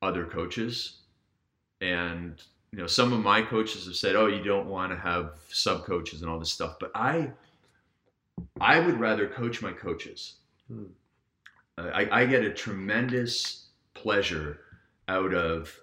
Speaker 2: other coaches, and you know, some of my coaches have said, "Oh, you don't want to have sub coaches and all this stuff," but I, I would rather coach my coaches.
Speaker 1: Hmm.
Speaker 2: I, I get a tremendous pleasure out of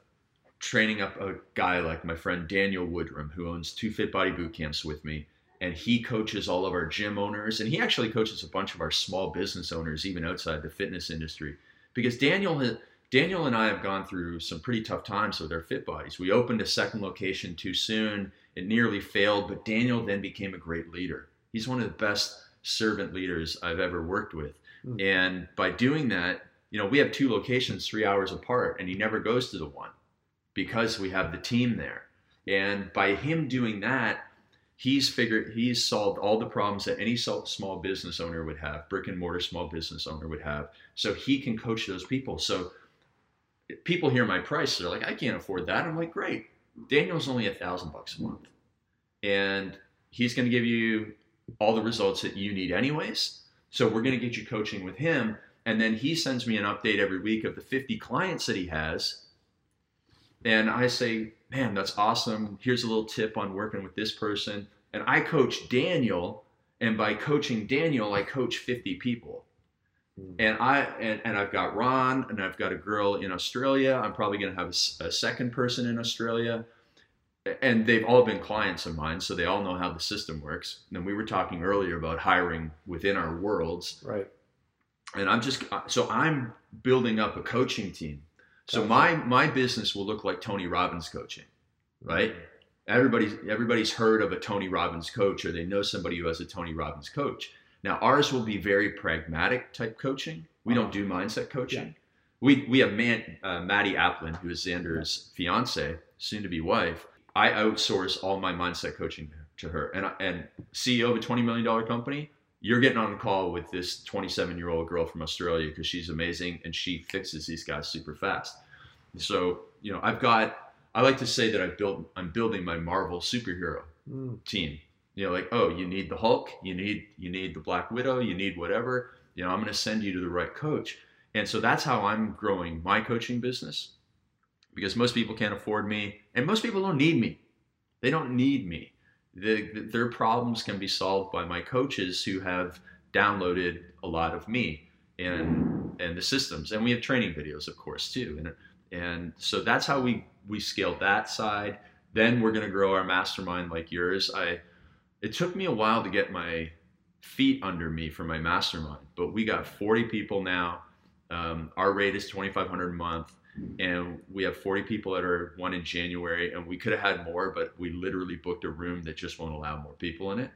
Speaker 2: training up a guy like my friend Daniel Woodrum, who owns two Fit Body Boot Camps with me, and he coaches all of our gym owners, and he actually coaches a bunch of our small business owners, even outside the fitness industry, because Daniel. Daniel and I have gone through some pretty tough times with our fit bodies. We opened a second location too soon. It nearly failed, but Daniel then became a great leader. He's one of the best servant leaders I've ever worked with.
Speaker 1: Hmm.
Speaker 2: And by doing that, you know, we have two locations three hours apart, and he never goes to the one because we have the team there. And by him doing that, he's figured he's solved all the problems that any small business owner would have, brick and mortar small business owner would have. So he can coach those people. So people hear my price, they're like, I can't afford that. I'm like, great. Daniel's only a thousand bucks a month, and he's going to give you all the results that you need, anyways. So we're going to get you coaching with him, and then he sends me an update every week of the 50 clients that he has, and I say, man, that's awesome. Here's a little tip on working with this person, and I coach Daniel, and by coaching Daniel, I coach 50 people hmm. and I and, and I've got Ron and I've got a girl in Australia. I'm probably going to have a second person in Australia, and they've all been clients of mine, so they all know how the system works. And we were talking earlier about hiring within our worlds,
Speaker 1: Right.
Speaker 2: and I'm just uh, so I'm building up a coaching team. So my my business will look like Tony Robbins coaching, right? Everybody's everybody's heard of a Tony Robbins coach, or they know somebody who has a Tony Robbins coach. Now ours will be very pragmatic type coaching. We don't do mindset coaching. We we have Man, uh, Maddie Applin, who is Xander's fiance, soon to be wife. I outsource all my mindset coaching to her, and and CEO of a twenty million dollar company. You're getting on a call with this 27 year old girl from Australia because she's amazing and she fixes these guys super fast. So you know, I've got. I like to say that I've built. I'm building my Marvel superhero
Speaker 1: Mm.
Speaker 2: team. You know, like, oh, you need the Hulk, you need you need the Black Widow, you need whatever. You know, I'm going to send you to the right coach. And so that's how I'm growing my coaching business because most people can't afford me and most people don't need me. They don't need me. The, the- their problems can be solved by my coaches who have downloaded a lot of me and and the systems. And we have training videos, of course, too. And and so that's how we we scaled that side. Then we're going to grow our mastermind like yours. I it took me a while to get my feet under me for my mastermind, but we got 40 people now. Um, our rate is 2,500 a month, and we have 40 people that are one in January, and we could have had more, but we literally booked a room that just won't allow more people in it.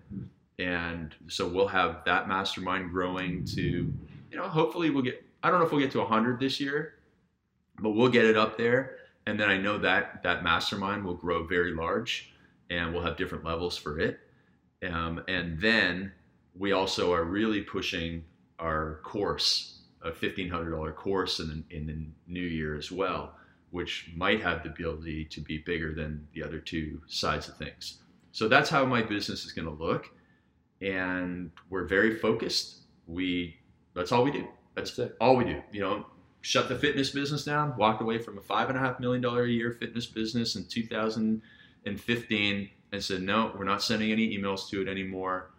Speaker 2: And so we'll have that mastermind growing to, you know, hopefully we'll get. I don't know if we'll get to 100 this year, but we'll get it up there. And then I know that that mastermind will grow very large, and we'll have different levels for it. Um, and then we also are really pushing our course, a fifteen hundred dollar course in the, in the new year as well, which might have the ability to be bigger than the other two sides of things. So that's how my business is going to look, and we're very focused. We that's all we do. That's
Speaker 1: That's it.
Speaker 2: all we do. You know, shut the fitness business down, walked away from a five and a half million dollar a year fitness business in 2015 and said, no, we're not sending any emails to it anymore.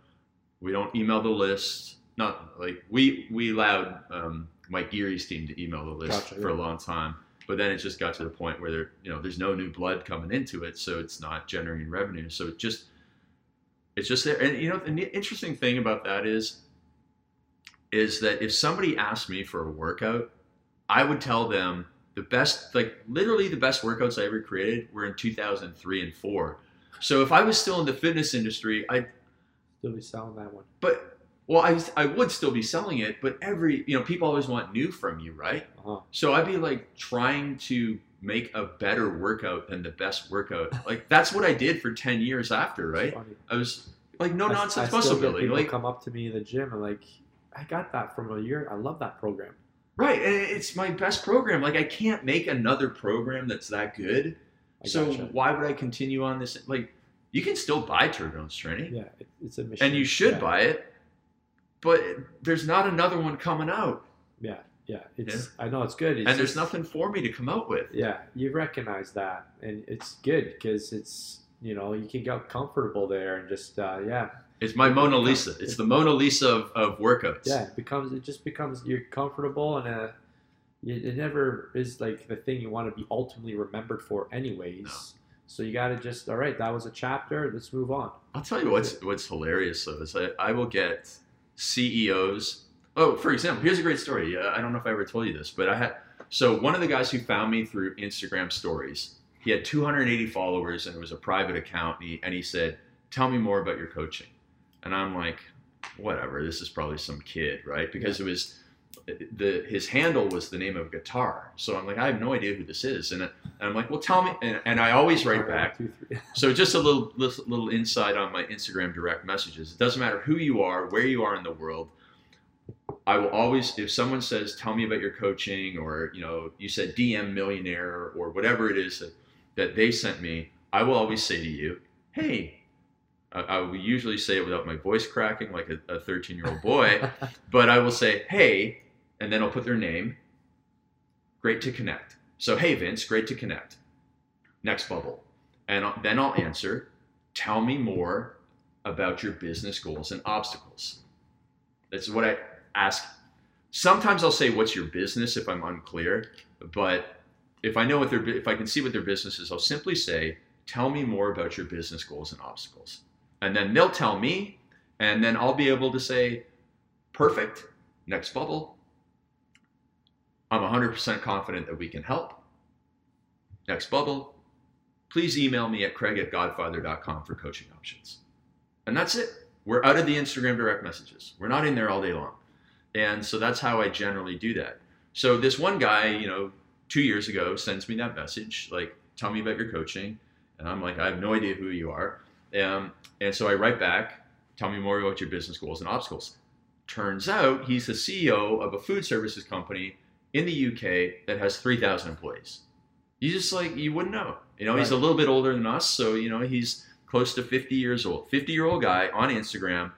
Speaker 2: We don't email the list. Not like we we allowed um, Mike Geary's team to email the list
Speaker 1: Gotcha,
Speaker 2: for a long time, but then it just got to the point where there, you know, there's no new blood coming into it, so it's not generating revenue. So it just, it's just there. And you know, the interesting thing about that is, is that if somebody asked me for a workout, I would tell them the best, like literally the best workouts I ever created were in 2003 and four. So if I was still in the fitness industry, I'd
Speaker 1: Still be selling that one.
Speaker 2: but well, I I would still be selling it, but every you know people always want new from you, right?
Speaker 1: Uh-huh.
Speaker 2: So I'd be like trying to make a better workout than the best workout. Like that's what I did for ten years after, right? I was like no
Speaker 1: I- I
Speaker 2: nonsense
Speaker 1: still
Speaker 2: muscle building,
Speaker 1: People
Speaker 2: like
Speaker 1: come up to me in the gym and like, I got that from a year. I love that program.
Speaker 2: right. And it's my best program. Like I can't make another program that's that good.
Speaker 1: I
Speaker 2: so
Speaker 1: gotcha.
Speaker 2: why would I continue on this? Like you can still buy turbulence training,
Speaker 1: yeah, it, it's a mission.
Speaker 2: and you should
Speaker 1: yeah.
Speaker 2: buy it, but there's not another one coming out,
Speaker 1: Yeah, yeah. It's I know it's good. It's
Speaker 2: and there's
Speaker 1: just-
Speaker 2: nothing for me to come out with.
Speaker 1: Yeah, you recognize that, and it's good because it's you know you can get comfortable there and just uh, yeah,
Speaker 2: It's my Mona Lisa. It's the Mona Lisa of, of workouts.
Speaker 1: yeah. It becomes it just becomes you're comfortable and uh, it, it never is like the thing you want to be ultimately remembered for anyways.
Speaker 2: No.
Speaker 1: So you got to just all right. That was a chapter. Let's move on.
Speaker 2: I'll tell you what's what's hilarious though is I, I will get CEOs. Oh, for example, here's a great story. Uh, I don't know if I ever told you this, but I had so one of the guys who found me through Instagram stories. He had 280 followers and it was a private account. And he, and he said, "Tell me more about your coaching." And I'm like, "Whatever. This is probably some kid, right?" Because it was the his handle was the name of a guitar. So I'm like, I have no idea who this is. And, and I'm like, well, tell me. And, and I always write back. <laughs> So just a little, little little insight on my Instagram direct messages. It doesn't matter who you are, where you are in the world. I will always, if someone says, "Tell me about your coaching," or you know, you said DM millionaire or whatever it is that, that they sent me, I will always say to you, "Hey." I, I will usually say it without my voice cracking like a 13 year old boy, <laughs> but I will say, "Hey," and then I'll put their name. Great to connect. So, hey Vince, great to connect. Next bubble. And I'll- then I'll answer, tell me more about your business goals and obstacles. That's what I ask. Sometimes I'll say, what's your business if I'm unclear, but if I know what their if I can see what their business is, I'll simply say, tell me more about your business goals and obstacles. And then they'll tell me, and then I'll be able to say, perfect, next bubble. I'm 100% confident that we can help. Next bubble, please email me at craig at godfather.com for coaching options. And that's it. We're out of the Instagram direct messages. We're not in there all day long. And so that's how I generally do that. So this one guy, you know, two years ago sends me that message, like, tell me about your coaching. And I'm like, I have no idea who you are. Um, and so I write back, tell me more about your business goals and obstacles. Turns out he's the CEO of a food services company in the UK that has 3,000 employees. You just like, you wouldn't know. You know, he's a little bit older than us. So, you know, he's close to 50 years old. 50 year old guy on Instagram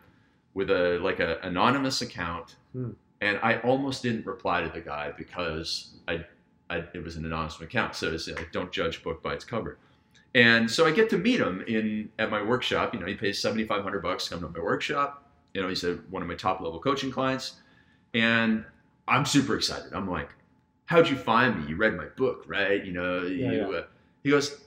Speaker 2: with a like an anonymous account.
Speaker 1: Hmm.
Speaker 2: And I almost didn't reply to the guy because I, I it was an anonymous account. So it's like, don't judge a book by its cover. And so I get to meet him in at my workshop. You know, he pays 7,500 bucks to come to my workshop. You know, he's a, one of my top level coaching clients. And I'm super excited. I'm like, how'd you find me? You read my book, right? You know,
Speaker 1: Yeah,
Speaker 2: you, Uh, he goes,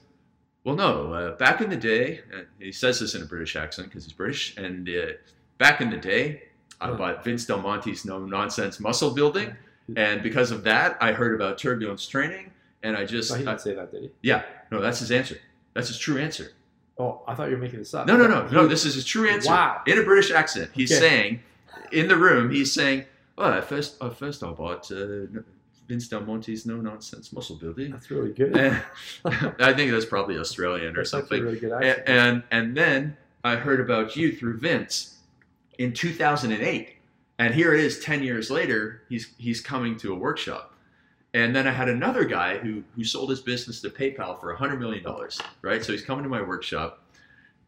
Speaker 2: well, no, uh, back in the day, uh, he says this in a British accent because he's British. And uh, back in the day, I bought Vince Del Monte's No Nonsense Muscle Building. And because of that, I heard about turbulence training. And I just,
Speaker 1: he
Speaker 2: I-
Speaker 1: didn't say that, did he?
Speaker 2: yeah, no, that's his answer. That's his true answer.
Speaker 1: Oh, I thought you were making this up.
Speaker 2: No, no, no, no. This is his true answer.
Speaker 1: Wow.
Speaker 2: In a British accent, he's
Speaker 1: Okay.
Speaker 2: saying, in the room, he's saying, "Well, at first, at first, I bought uh, Vince Del Monte's No Nonsense Muscle Building."
Speaker 1: That's really good. <laughs> <laughs>
Speaker 2: I think that's probably Australian or
Speaker 1: That's
Speaker 2: something.
Speaker 1: a really good accent.
Speaker 2: and and then I heard about you through Vince in 2008, and here it is 10 years later. He's he's coming to a workshop, and then I had another guy who who sold his business to PayPal for 100 million dollars. Right, so he's coming to my workshop,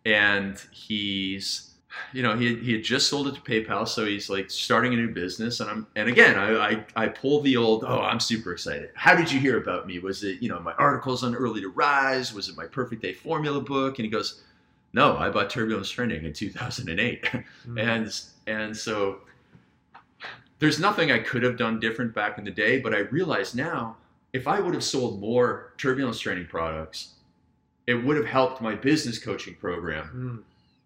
Speaker 2: and he's you know he, he had just sold it to PayPal, so he's like starting a new business, and I'm and again I, I I pull the old oh I'm super excited. How did you hear about me? Was it you know my articles on Early to Rise? Was it my Perfect Day Formula book? And he goes, no, I bought Turbulence Training in 2008,
Speaker 1: Mm. <laughs>
Speaker 2: and and so there's nothing I could have done different back in the day, but I realize now if I would have sold more turbulence training products, it would have helped my business coaching program
Speaker 1: Mm,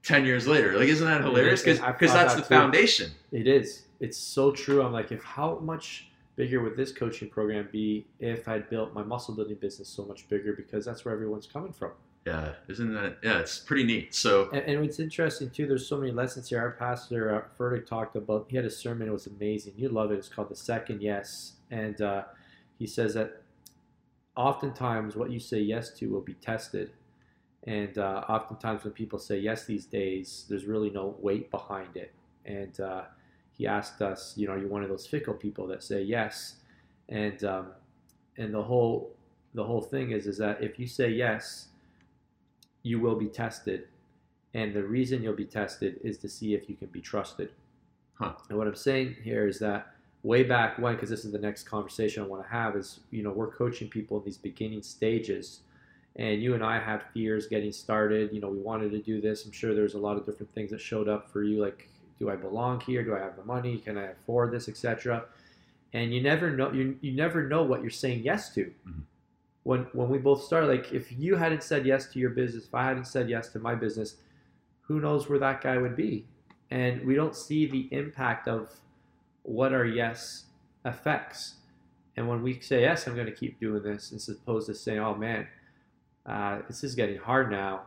Speaker 2: 10 years later. Like, isn't that hilarious? Because that's
Speaker 1: that
Speaker 2: the
Speaker 1: too.
Speaker 2: foundation.
Speaker 1: it is. It's so true. I'm like, if how much bigger would this coaching program be if I'd built my muscle building business so much bigger? Because that's where everyone's coming from.
Speaker 2: Yeah, isn't that? Yeah, it's pretty neat. So,
Speaker 1: And, and what's interesting too, there's so many lessons here. Our pastor uh, Furtick talked about. He had a sermon. It was amazing. You love it. It's called the Second Yes, and uh, he says that oftentimes what you say yes to will be tested, and uh, oftentimes when people say yes these days, there's really no weight behind it. And uh, he asked us, you know, are you one of those fickle people that say yes? And um, and the whole the whole thing is is that if you say yes, you will be tested and the reason you'll be tested is to see if you can be trusted.
Speaker 2: Huh.
Speaker 1: And what I'm saying here is that way back when, because this is the next conversation I want to have, is you know we're coaching people in these beginning stages, and you and I had fears getting started. You know, we wanted to do this. I'm sure there's a lot of different things that showed up for you, like do I belong here? Do I have the money? Can I afford this, etc. And you never know. You, you never know what you're saying yes to.
Speaker 2: Mhm.
Speaker 1: When when we both started, like if you hadn't said yes to your business, if I hadn't said yes to my business, who knows where that guy would be? And we don't see the impact of what our yes affects. And when we say yes, I'm going to keep doing this, as opposed to saying, "Oh man, uh, this is getting hard now."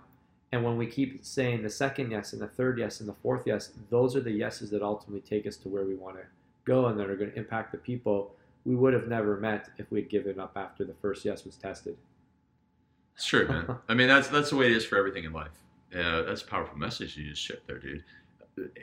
Speaker 1: And when we keep saying the second yes and the third yes and the fourth yes, those are the yeses that ultimately take us to where we want to go and that are going to impact the people we would have never met if we'd given up after the first yes was tested.
Speaker 2: it's true, man. I mean, that's that's the way it is for everything in life. Yeah, that's a powerful message you just shipped there, dude.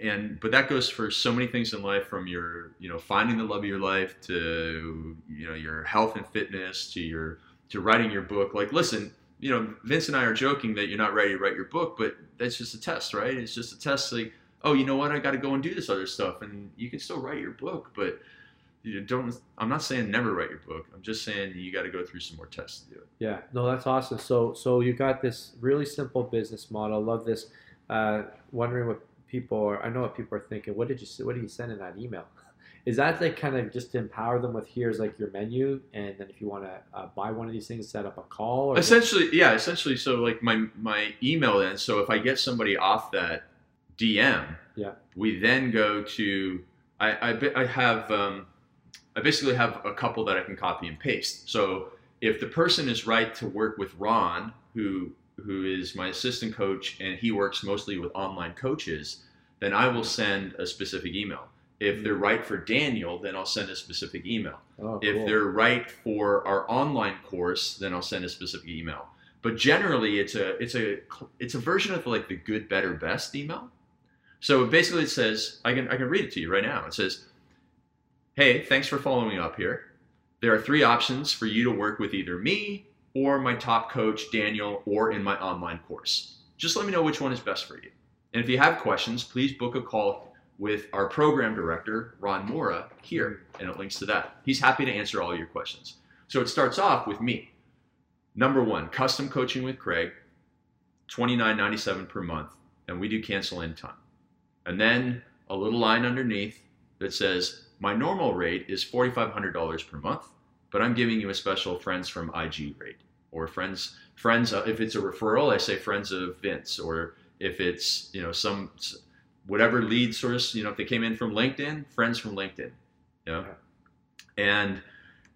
Speaker 2: And but that goes for so many things in life, from your you know finding the love of your life to you know your health and fitness to your to writing your book. Like, listen, you know, Vince and I are joking that you're not ready to write your book, but that's just a test, right? It's just a test. Like, oh, you know what? I got to go and do this other stuff, and you can still write your book, but you don't. I'm not saying never write your book. I'm just saying you got to go through some more tests to do it.
Speaker 1: Yeah, no, that's awesome. So, so you got this really simple business model. Love this. Uh, wondering what people are. I know what people are thinking. What did you? What did you send in that email? Is that like kind of just to empower them with here's like your menu, and then if you want to uh, buy one of these things, set up a call. Or
Speaker 2: Essentially, yeah. Essentially, so like my my email then. So if I get somebody off that DM,
Speaker 1: Yeah.
Speaker 2: we then go to. I I, I have um, I basically have a couple that I can copy and paste. So if the person is right to work with Ron, who who is my assistant coach, and he works mostly with online coaches, then I will send a specific email. If hmm. they're right for Daniel, then I'll send a specific email.
Speaker 1: oh,
Speaker 2: If they're right for our online course, then I'll send a specific email. But generally, it's a it's a it's a version of like the good, better, best email. So basically, it says I can I can read it to you right now. It says, "Hey, thanks for following up here. There are three options for you to work with either me or my top coach Daniel, or in my online course. Just let me know which one is best for you. And if you have questions, please book a call with our program director, Ron Mora, here, mm. and it links to that. He's happy to answer all your questions. So it starts off with me. Number one, custom coaching with Craig, $29.97 per month, and we do cancel in time. And then a little line underneath that says, my normal rate is $4,500 per month, but I'm giving you a special friends from IG rate or friends, friends, if it's a referral, I say friends of Vince, or if it's, you know, some, whatever lead source, you know, if they came in from LinkedIn, friends from LinkedIn, you know, and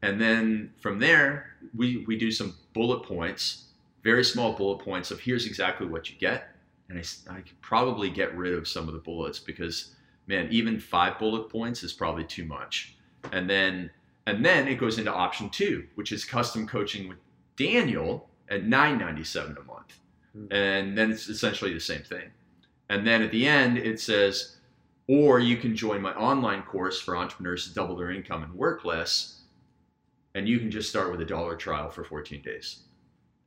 Speaker 2: and then from there we we do some bullet points, very small bullet points of here's exactly what you get, and I, I could probably get rid of some of the bullets because man, even five bullet points is probably too much, and then and then it goes into option two, which is custom coaching with Daniel at nine ninety seven a month,
Speaker 1: Hmm.
Speaker 2: and then it's essentially the same thing. And then at the end, it says, or you can join my online course for entrepreneurs to double their income and work less. And you can just start with a dollar trial for 14 days.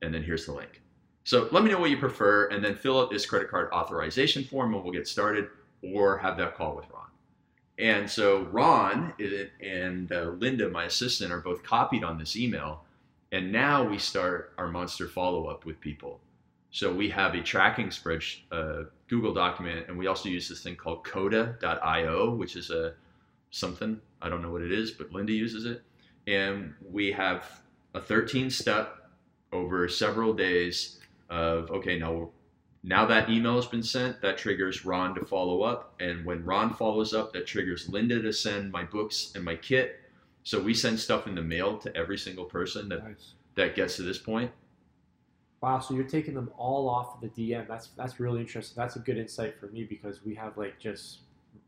Speaker 2: And then here's the link. So let me know what you prefer, and then fill out this credit card authorization form, and we'll get started, or have that call with Ron. And so Ron and uh, Linda, my assistant, are both copied on this email. And now we start our monster follow up with people. So we have a tracking spreadsheet, uh, Google document, and we also use this thing called Coda.io, which is a something I don't know what it is, but Linda uses it. And we have a 13 step over several days of okay now now that email has been sent that triggers ron to follow up and when ron follows up that triggers linda to send my books and my kit so we send stuff in the mail to every single person that
Speaker 1: Nice.
Speaker 2: that gets to this point
Speaker 1: Wow, so you're taking them all off of the DM. That's that's really interesting. That's a good insight for me because we have like just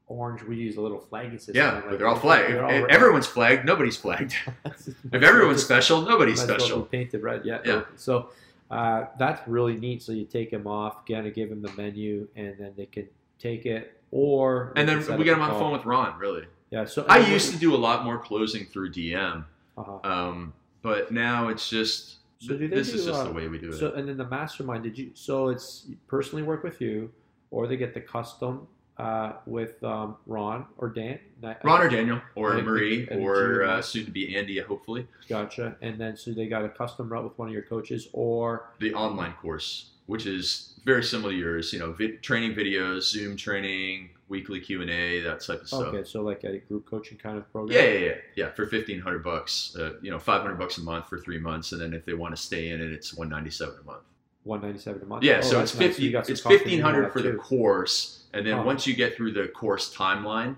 Speaker 1: orange. We use a little flagging system.
Speaker 2: yeah
Speaker 1: and,
Speaker 2: but they're all flagged
Speaker 1: they're
Speaker 2: if
Speaker 1: all-
Speaker 2: everyone's flagged nobody's flagged <laughs> if everyone's special nobody's special
Speaker 1: painted red. Yeah.
Speaker 2: Yeah.
Speaker 1: So uh, that's really neat. So you take them off, kind of give them the menu, and then they can take it, or
Speaker 2: and then we get them on the phone with ron really
Speaker 1: Yeah. So
Speaker 2: i used to do a lot more closing through dm
Speaker 1: Uh-huh.
Speaker 2: Um, but now it's just
Speaker 1: So do they
Speaker 2: this is
Speaker 1: do,
Speaker 2: just
Speaker 1: uh,
Speaker 2: the way we do it.
Speaker 1: So and then the mastermind, did you? So it's personally work with you, or they get the custom uh, with um, Ron or Dan.
Speaker 2: Ron or Daniel or
Speaker 1: And-
Speaker 2: Marie
Speaker 1: and
Speaker 2: or uh, soon to be Andy, hopefully
Speaker 1: Gotcha. And then so they got a custom route with one of your coaches, or
Speaker 2: the online course, which is very similar to yours. You know, vid- training videos, Zoom training, weekly Q and A, that type of stuff.
Speaker 1: okay, so like a group coaching kind of program.
Speaker 2: Yeah, yeah, yeah, yeah. For fifteen hundred bucks, uh, you know, five hundred bucks a month for three months, and then if they want to stay in it, it's one ninety seven a month.
Speaker 1: One ninety seven a month.
Speaker 2: Yeah,
Speaker 1: Oh,
Speaker 2: so it's
Speaker 1: nice. So
Speaker 2: fifty.
Speaker 1: got some
Speaker 2: it's
Speaker 1: fifteen hundred of
Speaker 2: fifteen
Speaker 1: doing
Speaker 2: hundred
Speaker 1: that
Speaker 2: for the course, and then
Speaker 1: Huh.
Speaker 2: once you get through the course timeline,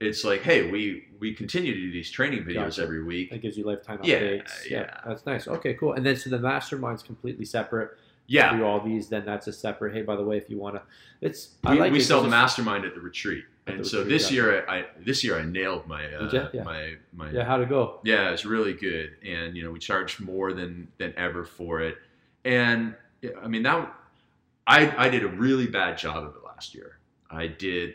Speaker 2: it's like, hey, we we continue to do these training videos
Speaker 1: Gotcha.
Speaker 2: every week.
Speaker 1: That gives you lifetime
Speaker 2: Yeah,
Speaker 1: updates.
Speaker 2: yeah.
Speaker 1: that's nice. Okay, cool. And then so the mastermind's completely separate.
Speaker 2: Yeah,
Speaker 1: Do all these, then that's a separate. Hey, by the way, if you want to, it's I
Speaker 2: we,
Speaker 1: like
Speaker 2: we
Speaker 1: it
Speaker 2: sell the mastermind at the retreat,
Speaker 1: At
Speaker 2: and
Speaker 1: the
Speaker 2: so
Speaker 1: retreat,
Speaker 2: this
Speaker 1: gotcha.
Speaker 2: year I this year I nailed my uh,
Speaker 1: Yeah.
Speaker 2: my my
Speaker 1: Yeah, how'd it go?
Speaker 2: Yeah, it's really good, and you know we charged more than than ever for it, and I mean that I I did a really bad job of it last year. I did,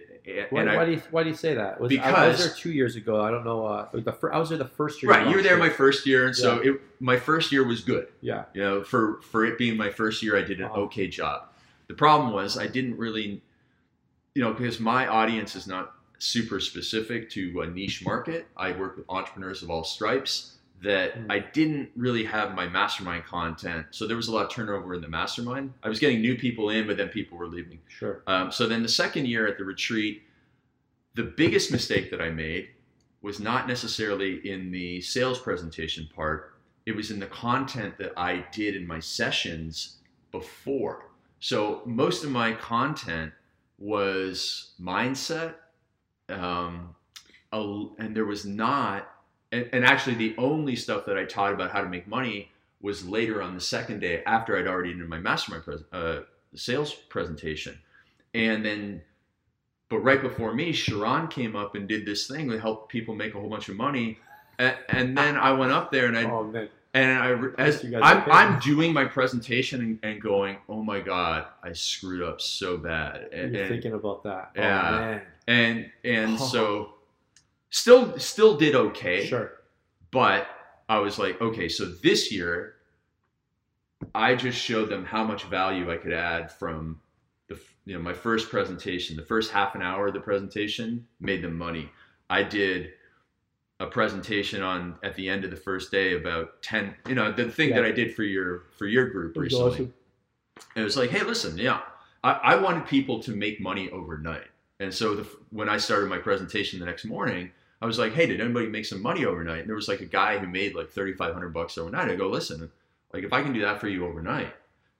Speaker 1: Why,
Speaker 2: I,
Speaker 1: why do you why do you say that? Was, I, I
Speaker 2: Because-
Speaker 1: was there two years ago. I don't know. Uh, the fir- I was there the first year.
Speaker 2: right, you were there my first year, and so it, my first year was good.
Speaker 1: Yeah,
Speaker 2: You know, for for it being my first year, I did an
Speaker 1: Uh-huh.
Speaker 2: okay job. The problem was I didn't really, you know, because my audience is not super specific to a niche market. I work with entrepreneurs of all stripes. That
Speaker 1: Hmm.
Speaker 2: I didn't really have my mastermind content, so there was a lot of turnover in the mastermind. I was getting new people in, but then people were leaving.
Speaker 1: Sure.
Speaker 2: Um, so then the second year at the retreat, the biggest mistake that I made was not necessarily in the sales presentation part. It was in the content that I did in my sessions before. So most of my content was mindset, um, and there was not, and, and actually the only stuff that I taught about how to make money was later on the second day after I'd already done my mastermind pres- uh, sales presentation. And then, but right before me, Sharon came up and did this thing that helped people make a whole bunch of money. And, and then I went up there and i
Speaker 1: oh.
Speaker 2: And I, as I'm,
Speaker 1: okay?
Speaker 2: I'm doing my presentation and, and going, oh my god, I screwed up so bad. And
Speaker 1: you're
Speaker 2: and
Speaker 1: thinking about that.
Speaker 2: Yeah.
Speaker 1: Oh man.
Speaker 2: and, and
Speaker 1: Oh. <laughs>
Speaker 2: so still still did okay.
Speaker 1: Sure.
Speaker 2: But I was like, okay, so this year, I just showed them how much value I could add from the, you know, my first presentation. The first half an hour of the presentation made them money. I did a presentation on at the end of the first day about ten. You know, the thing
Speaker 1: Yeah.
Speaker 2: that I did for your for your group recently.
Speaker 1: awesome.
Speaker 2: It was like, hey, listen, yeah, I, I wanted people to make money overnight. And so the, when I started my presentation the next morning, I was like, hey, did anybody make some money overnight? And there was like a guy who made like 3,500 bucks overnight. I go, listen, like if I can do that for you overnight.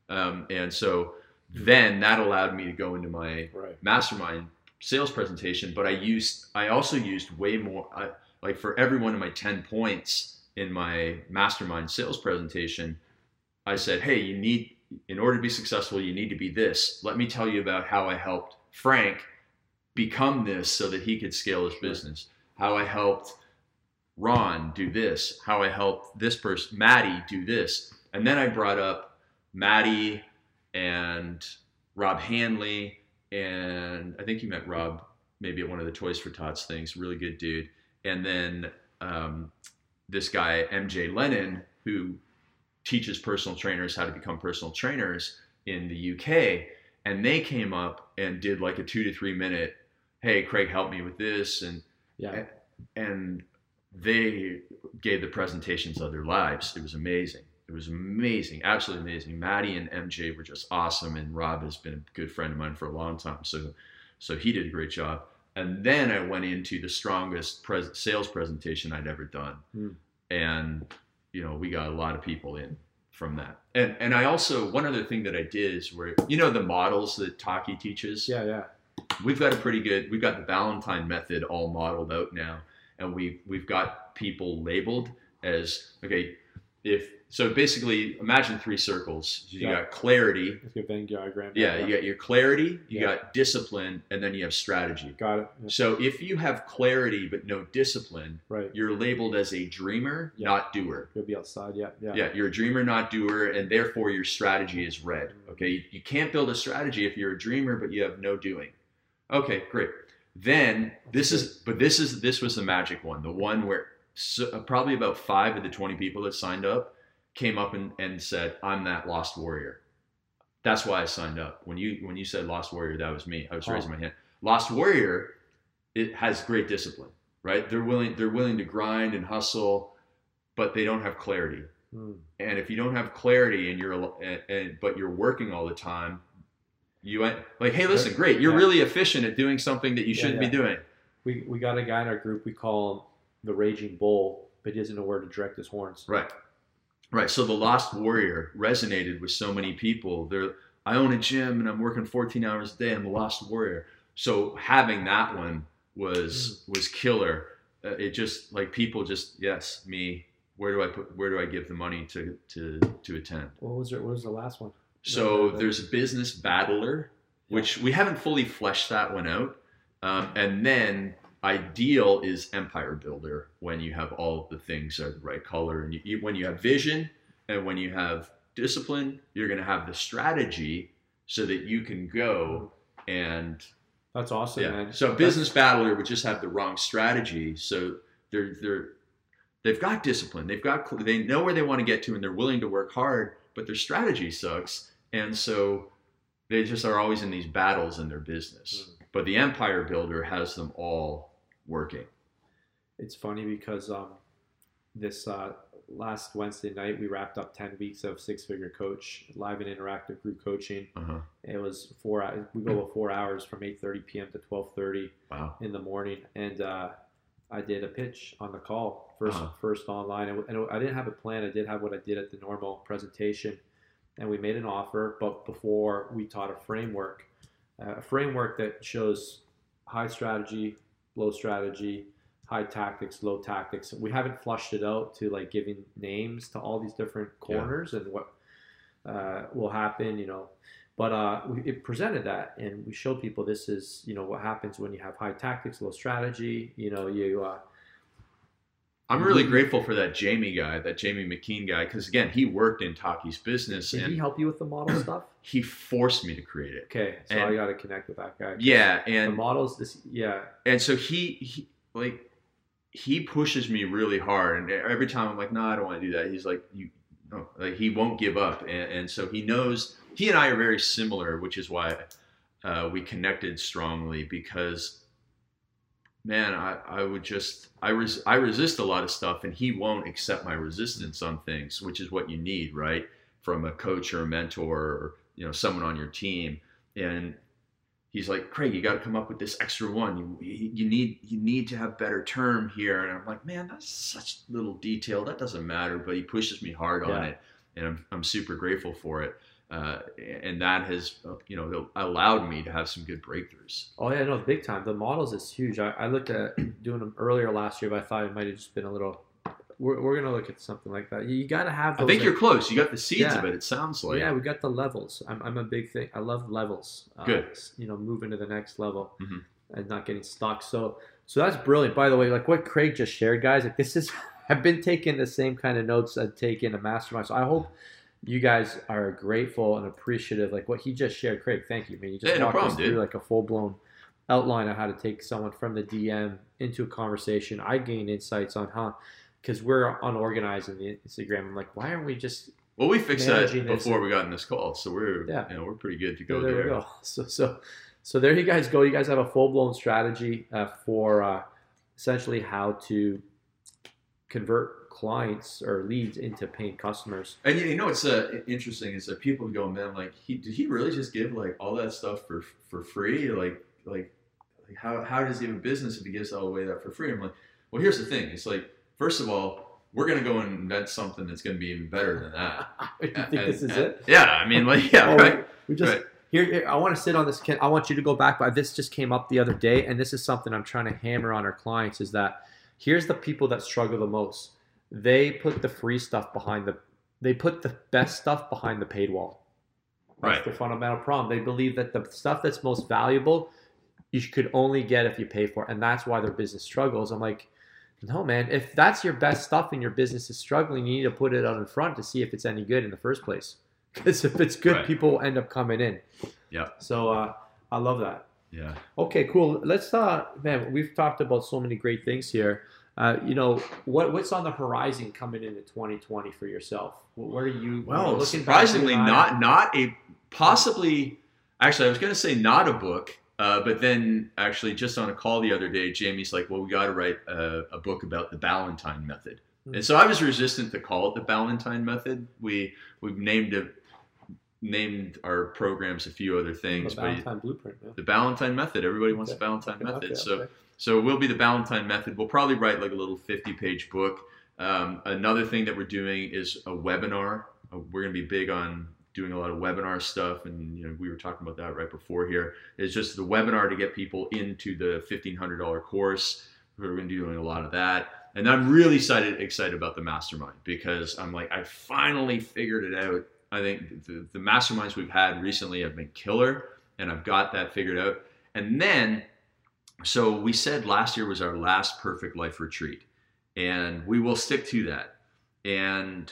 Speaker 2: Um, and so then that allowed me to go into my
Speaker 1: Right.
Speaker 2: mastermind sales presentation, but I used, I also used way more, I, like for every one of my 10 points in my mastermind sales presentation, I said, hey, you need, in order to be successful, you need to be this. Let me tell you about how I helped Frank become this so that he could scale his business. How I helped Ron do this. How I helped this person, Maddie, do this. And then I brought up Maddie and Rob Hanley. And I think you met Rob maybe at one of the Toys for Tots things. Really good dude. And then um, this guy, MJ Lennon, who teaches personal trainers how to become personal trainers in the UK. And they came up and did like a two to three minute, hey, Craig, help me with this. And
Speaker 1: Yeah.
Speaker 2: and they gave the presentations of their lives. It was amazing. It was amazing, absolutely amazing. Maddie and MJ were just awesome, and Rob has been a good friend of mine for a long time. So, so he did a great job. And then I went into the strongest pres- sales presentation I'd ever done,
Speaker 1: Hmm.
Speaker 2: and you know, we got a lot of people in from that. And and I also one other thing that I did is where you know the models that Taki teaches.
Speaker 1: Yeah, yeah.
Speaker 2: We've got a pretty good. We've got the Valentine method all modeled out now, and we we've got people labeled as okay. If so, basically, imagine three circles. You
Speaker 1: Yeah.
Speaker 2: got clarity.
Speaker 1: Venn diagram.
Speaker 2: Yeah, you got your clarity. You
Speaker 1: Yeah.
Speaker 2: got discipline, and then you have strategy.
Speaker 1: got it. Yeah,
Speaker 2: So if you have clarity but no discipline,
Speaker 1: right.
Speaker 2: you're labeled as a dreamer, not doer.
Speaker 1: You'll be outside. Yeah, yeah.
Speaker 2: Yeah, you're a dreamer, not doer, and therefore your strategy is red. Okay, you can't build a strategy if you're a dreamer but you have no doing. Okay, great. Then this is, but this is this was the magic one, the one where so, uh, probably about five of the twenty people that signed up came up and, and said, "I'm that lost warrior." That's why I signed up. When you when you said lost warrior, that was me. I was
Speaker 1: Oh.
Speaker 2: raising my hand. Lost warrior, it has great discipline, right? They're willing they're willing to grind and hustle, but they don't have clarity
Speaker 1: Mm.
Speaker 2: and if you don't have clarity and you're and, and but you're working all the time you went like hey listen great you're
Speaker 1: Yeah.
Speaker 2: really efficient at doing something that you shouldn't
Speaker 1: yeah.
Speaker 2: be doing
Speaker 1: We we got a guy in our group. We call him the Raging Bull, but he doesn't know where to direct his horns.
Speaker 2: right right so the lost warrior resonated with so many people they're i own a gym and i'm working 14 hours a day i'm the lost warrior so having that one was was killer uh, it just like people just yes me where do i put where do i give the money to to to attend
Speaker 1: What was it? What was the last one?
Speaker 2: So there's a business battler, which we haven't fully fleshed that one out. Um, and then ideal is empire builder when you have all of the things are the right color and you, you, when you have vision and when you have discipline, you're going to have the strategy so that you can go and
Speaker 1: That's awesome,
Speaker 2: yeah.
Speaker 1: man.
Speaker 2: So a business battler would just have the wrong strategy. So they're they're they've got discipline. They've got they know where they want to get to and they're willing to work hard, but their strategy sucks. And so they just are always in these battles in their business. But the empire builder has them all working.
Speaker 1: It's funny because um, this uh, last Wednesday night we wrapped up ten weeks of Six Figure Coach live and interactive group coaching.
Speaker 2: Uh-huh.
Speaker 1: It was four. hou- We go about four hours from eight thirty p.m. to twelve thirty
Speaker 2: Wow.
Speaker 1: in the morning, and uh, I did a pitch on the call 1st
Speaker 2: Uh-huh.
Speaker 1: first online, and, and I didn't have a plan. I did have what I did at the normal presentation, and we made an offer. But before we taught a framework, uh, a framework that shows high strategy, low strategy, high tactics, low tactics. We haven't flushed it out to like giving names to all these different
Speaker 2: Yeah.
Speaker 1: corners and what uh, will happen, you know. But uh, we, it presented that, and we showed people this is, you know, what happens when you have high tactics, low strategy. You know, you uh,
Speaker 2: I'm really grateful for that Jamie guy, that Jamie McKean guy, because again, he worked in Taki's business
Speaker 1: did
Speaker 2: and
Speaker 1: he help you with the model stuff? <clears throat>
Speaker 2: he forced me to create it.
Speaker 1: Okay, so
Speaker 2: And-
Speaker 1: I got to connect with that guy.
Speaker 2: Yeah, and the
Speaker 1: models. This, yeah,
Speaker 2: and so he, he like he pushes me really hard and every time i'm like no i don't want to do that he's like you no like he won't give up and, and so he knows he and i are very similar which is why uh, we connected strongly because man i, I would just I, res- I resist a lot of stuff and he won't accept my resistance on things which is what you need right from a coach or a mentor or you know someone on your team and he's like, Craig, you got to come up with this extra one. You, you need you need to have better term here. And I'm like, man, that's such little detail. That doesn't matter. But he pushes me hard on it, and I'm I'm super grateful for it. Uh, and that has uh, you know allowed me to have some good breakthroughs.
Speaker 1: Oh yeah, no, big time. The models is huge. I, I looked at <clears throat> doing them earlier last year, but I thought it might have just been a little. We're, we're gonna look at something like that. You, got to have.
Speaker 2: I think
Speaker 1: like-
Speaker 2: you're close. You got the seeds
Speaker 1: Yeah.
Speaker 2: of it. It sounds like.
Speaker 1: yeah, we got the levels. I'm, I'm a big thing. I love levels. Uh,
Speaker 2: Good.
Speaker 1: You know, moving to the next level
Speaker 2: Mhm.
Speaker 1: and not getting stuck. So, so that's brilliant. By the way, like what Craig just shared, guys. Like this is. <laughs> I've been taking the same kind of notes I've taken a mastermind. So I hope you guys are grateful and appreciative. Like what he just shared, Craig. Thank you, man. You just
Speaker 2: no
Speaker 1: walked us
Speaker 2: problem, dude.
Speaker 1: through like a full blown outline of how to take someone from the DM into a conversation. I gained insights on huh because we're unorganized in the Instagram. I'm like, why aren't we just
Speaker 2: Well, we fixed that before we got in this call, so we're
Speaker 1: Yeah.
Speaker 2: you know we're pretty good to
Speaker 1: Yeah,
Speaker 2: go
Speaker 1: there
Speaker 2: there.
Speaker 1: go. <laughs> So so so there you guys go. You guys have a full blown strategy uh, for uh, essentially how to convert clients or leads into paying customers.
Speaker 2: And you know it's uh, interesting is that people go, man, like he did he really just give like all that stuff for for free? Like like like how how does he have a business if he gives all away that for free? I'm like, well, here's the thing. It's like first of all, we're gonna go and invent something that's gonna be even better than that. <laughs>
Speaker 1: you think this is
Speaker 2: And-
Speaker 1: it?
Speaker 2: Yeah, I mean, like, yeah, <laughs> right.
Speaker 1: We just
Speaker 2: Right.
Speaker 1: here, here. I want to sit on this. I want you to go back, but this just came up the other day, and this is something I'm trying to hammer on our clients: is that here's the people that struggle the most. They put the free stuff behind the. They put the best stuff behind the paid wall. That's
Speaker 2: Right.
Speaker 1: the fundamental problem. They believe that the stuff that's most valuable, you could only get if you pay for it, and that's why their business struggles. I'm like. No, man. If that's your best stuff and your business is struggling, you need to put it out in front to see if it's any good in the first place. <laughs> Because if it's good,
Speaker 2: Right.
Speaker 1: people will end up coming in.
Speaker 2: Yeah.
Speaker 1: So uh, I love that.
Speaker 2: Yeah.
Speaker 1: Okay, cool. Let's uh, man, we've talked about so many great things here. Uh, you know, what what's on the horizon coming into 2020 for yourself? What, are you?
Speaker 2: Well, surprisingly,
Speaker 1: in the eye-
Speaker 2: not not a possibly. Actually, I was going to say not a book, uh, but then actually, just on a call the other day, Jamie's like, "Well, we got to write a, a book about the Ballantyne method."
Speaker 1: Hmm.
Speaker 2: And so I was resistant to call it the Ballantyne method. We we've named it named our programs a few other
Speaker 1: the
Speaker 2: things, but
Speaker 1: blueprint. Yeah.
Speaker 2: the Ballantyne method. Everybody wants
Speaker 1: Okay.
Speaker 2: the Ballantyne
Speaker 1: Okay,
Speaker 2: method.
Speaker 1: okay,
Speaker 2: so. So it will be the Ballantyne method. We'll probably write like a little 50 page book. Um, another thing that we're doing is a webinar. Uh, we're going to be big on doing a lot of webinar stuff. And, you know, we were talking about that right before here. It's just the webinar to get people into the $1,500 course. We're going to be doing a lot of that. And I'm really excited, excited about the mastermind because I'm like, I finally figured it out. I think the, the masterminds we've had recently have been killer and I've got that figured out. And then so we said last year was our last perfect life retreat, and we will stick to that. And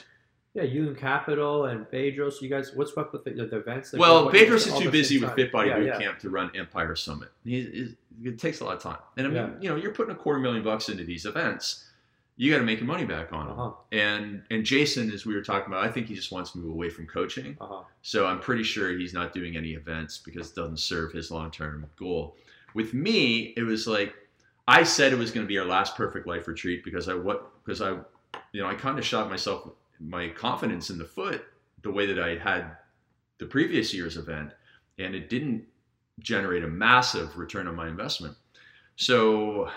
Speaker 1: Yeah, you and Capital and Bedros. You guys, what's up with the, the events? Like,
Speaker 2: well, Bedros is too busy with? Fit Body
Speaker 1: Yeah,
Speaker 2: Boot
Speaker 1: yeah.
Speaker 2: Camp to run Empire Summit. It takes a lot of time, and I mean,
Speaker 1: Yeah.
Speaker 2: you know, you're putting a quarter million bucks into these events. You got to make your money back on them.
Speaker 1: Uh-huh.
Speaker 2: And and Jason, as we were talking about, I think he just wants to move away from coaching.
Speaker 1: Uh-huh.
Speaker 2: So I'm pretty sure he's not doing any events because it doesn't serve his long term goal. With me, it was like I said it was going to be our last perfect life retreat because I what because I you know I kind of shot myself my confidence in the foot the way that I had the previous year's event, and it didn't generate a massive return on my investment. So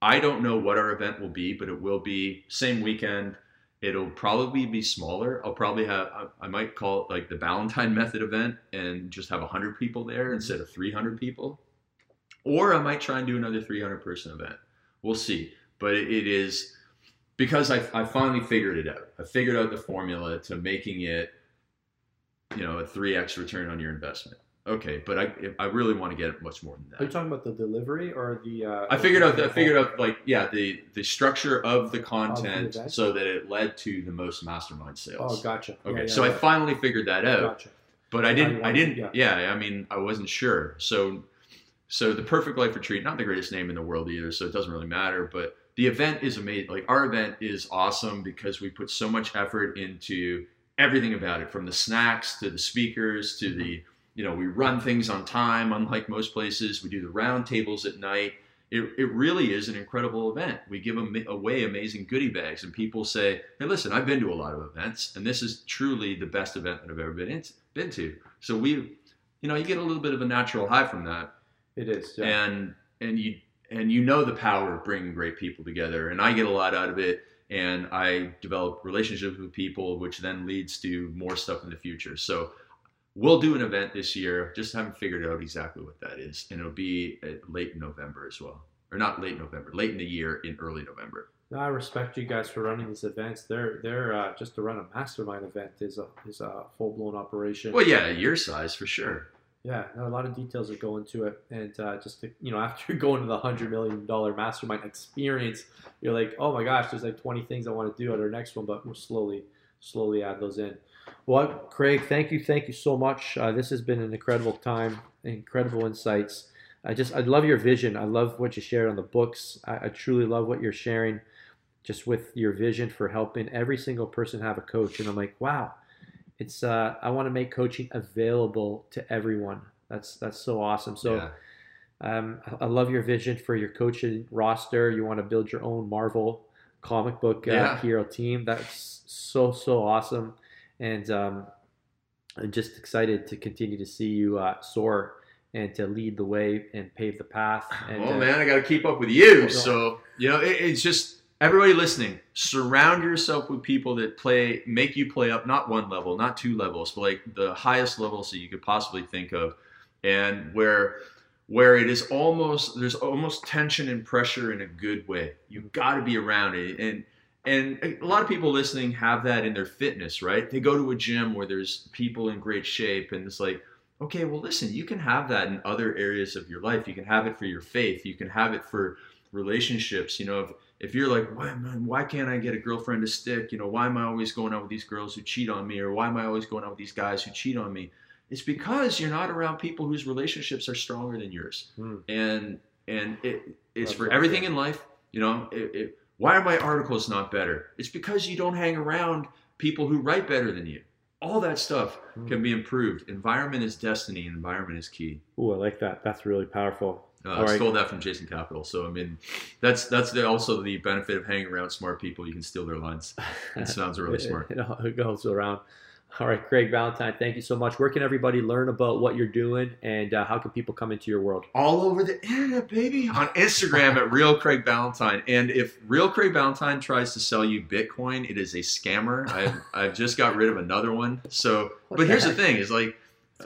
Speaker 2: I don't know what our event will be, but it will be same weekend. It'll probably be smaller. I'll probably have I, might call it like the Ballantyne method event and just have 100 people there instead of 300 people. Or I might try and do another 300 person event. We'll see. But it, is because I, I finally figured it out. I figured out the formula to making it, you know, a 3x return on your investment. Okay, but I I really want to get much more than that.
Speaker 1: Are you talking about the delivery or the? Uh,
Speaker 2: I figured out. I figured out like yeah, the the structure of the content so that it led to the most mastermind sales.
Speaker 1: Oh, gotcha.
Speaker 2: Okay,
Speaker 1: Yeah, yeah,
Speaker 2: so I finally figured that out,
Speaker 1: Gotcha.
Speaker 2: but I didn't. I didn't.
Speaker 1: yeah.
Speaker 2: Yeah. I mean, I wasn't sure. So, so the Perfect Life Retreat, not the greatest name in the world either, so it doesn't really matter. But the event is amazing. Like our event is awesome because we put so much effort into everything about it, from the snacks to the speakers to the mm-hmm. you know, we run things on time, unlike most places. We do the round tables at night. It, it really is an incredible event. We give away amazing goodie bags, and people say, "Hey, listen, I've been to a lot of events, and this is truly the best event that I've ever been in, been to." So we, you know, you get a little bit of a natural high from that,
Speaker 1: It is. Yeah.
Speaker 2: and and you and you know the power of bringing great people together, and I get a lot out of it, and I develop relationships with people, which then leads to more stuff in the future. So we'll do an event this year. Just haven't figured out exactly what that is, and it'll be at late in November as well, or not late November, late in the year in early November.
Speaker 1: I respect you guys for running these events. They're they're uh, just to run a mastermind event is a is a full blown operation.
Speaker 2: Well, yeah, your size for sure.
Speaker 1: Yeah, a lot of details that go into it, and uh, just to, you know, <laughs> after going to the hundred million dollar mastermind experience, you're like, oh my gosh, there's like twenty things I want to do at our next one, but we'll slowly, slowly add those in. Well, Craig, thank you, thank you so much. Uh, this has been an incredible time, incredible insights. I just, I love your vision. I love what you shared on the books. I, I truly love what you're sharing, just with your vision for helping every single person have a coach. And I'm like, wow, it's uh, I want to make coaching available to everyone. That's that's so awesome. So
Speaker 2: yeah.
Speaker 1: um, I- love your vision for your coaching roster. You want to build your own Marvel comic book uh,
Speaker 2: Yeah.
Speaker 1: hero team. That's so so awesome, and um, I'm just excited to continue to see you uh, soar and to lead the way and pave the path. And
Speaker 2: oh
Speaker 1: uh,
Speaker 2: man, I got to keep up with you. So you know, it, it's just everybody listening, surround yourself with people that play, make you play up not one level, not two levels, but like the highest levels that you could possibly think of, and where where it is almost there's almost tension and pressure in a good way. You've got to be around it, and and a lot of people listening have that in their fitness, right? They go to a gym where there's people in great shape, and it's like, okay, well, listen, you can have that in other areas of your life. You can have it for your faith. You can have it for relationships. You know, if, if you're like, why, man, why can't I get a girlfriend to stick? You know, why am I always going out with these girls who cheat on me, or why am I always going out with these guys who cheat on me? It's because you're not around people whose relationships are stronger than yours,
Speaker 1: Hmm.
Speaker 2: and and it, it's
Speaker 1: That's
Speaker 2: for everything in life. You know, it, it, why are my articles not better? It's because you don't hang around people who write better than you. All that stuff
Speaker 1: Hmm.
Speaker 2: can be improved. Environment is destiny, and environment is key.
Speaker 1: Oh, I like that. That's really powerful.
Speaker 2: Uh,
Speaker 1: right.
Speaker 2: stole that from Jason Capital. So I mean, that's that's the, also the benefit of hanging around smart people. You can steal their lines. It <laughs> sounds really smart.
Speaker 1: It, it goes around. All right, Craig Ballantyne, thank you so much. Where can everybody learn about what you're doing, and uh, how can people come into your world?
Speaker 2: All over the internet, baby. On Instagram at Real Craig Ballantyne. And if Real Craig Ballantyne tries to sell you Bitcoin, it is a scammer. I've, I've just got rid of another one. So,
Speaker 1: What
Speaker 2: but here's the thing: is like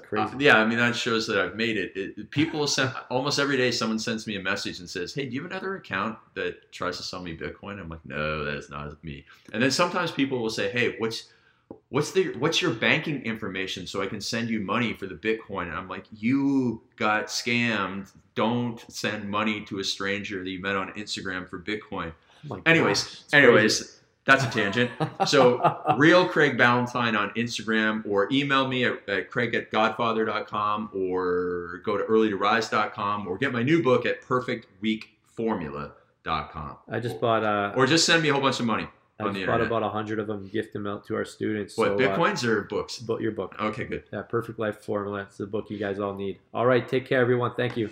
Speaker 1: crazy.
Speaker 2: Uh, yeah, I mean that shows that I've made it. it. People send almost every day. Someone sends me a message and says, "Hey, do you have another account that tries to sell me Bitcoin?" I'm like, "No, that is not me." And then sometimes people will say, "Hey, what's what's the what's your banking information so I can send you money for the Bitcoin?" And I'm like, "You got scammed. Don't send money to a stranger that you met on Instagram for Bitcoin."
Speaker 1: Oh
Speaker 2: Anyways, anyways, that's a tangent. So real Craig Ballantyne on Instagram or email me at, at craig at godfather.com or go to earlytorise.com or get my new book at perfectweekformula.com.
Speaker 1: I just bought uh,
Speaker 2: Or just send me a whole bunch of money.
Speaker 1: I
Speaker 2: on the
Speaker 1: just bought
Speaker 2: internet.
Speaker 1: about a hundred of them, gift them out to our students.
Speaker 2: What,
Speaker 1: so, uh,
Speaker 2: Bitcoins or books?
Speaker 1: but your book,
Speaker 2: Okay, good.
Speaker 1: yeah, Perfect Life Formula. It's the book you guys all need. All right, take care, everyone. Thank you.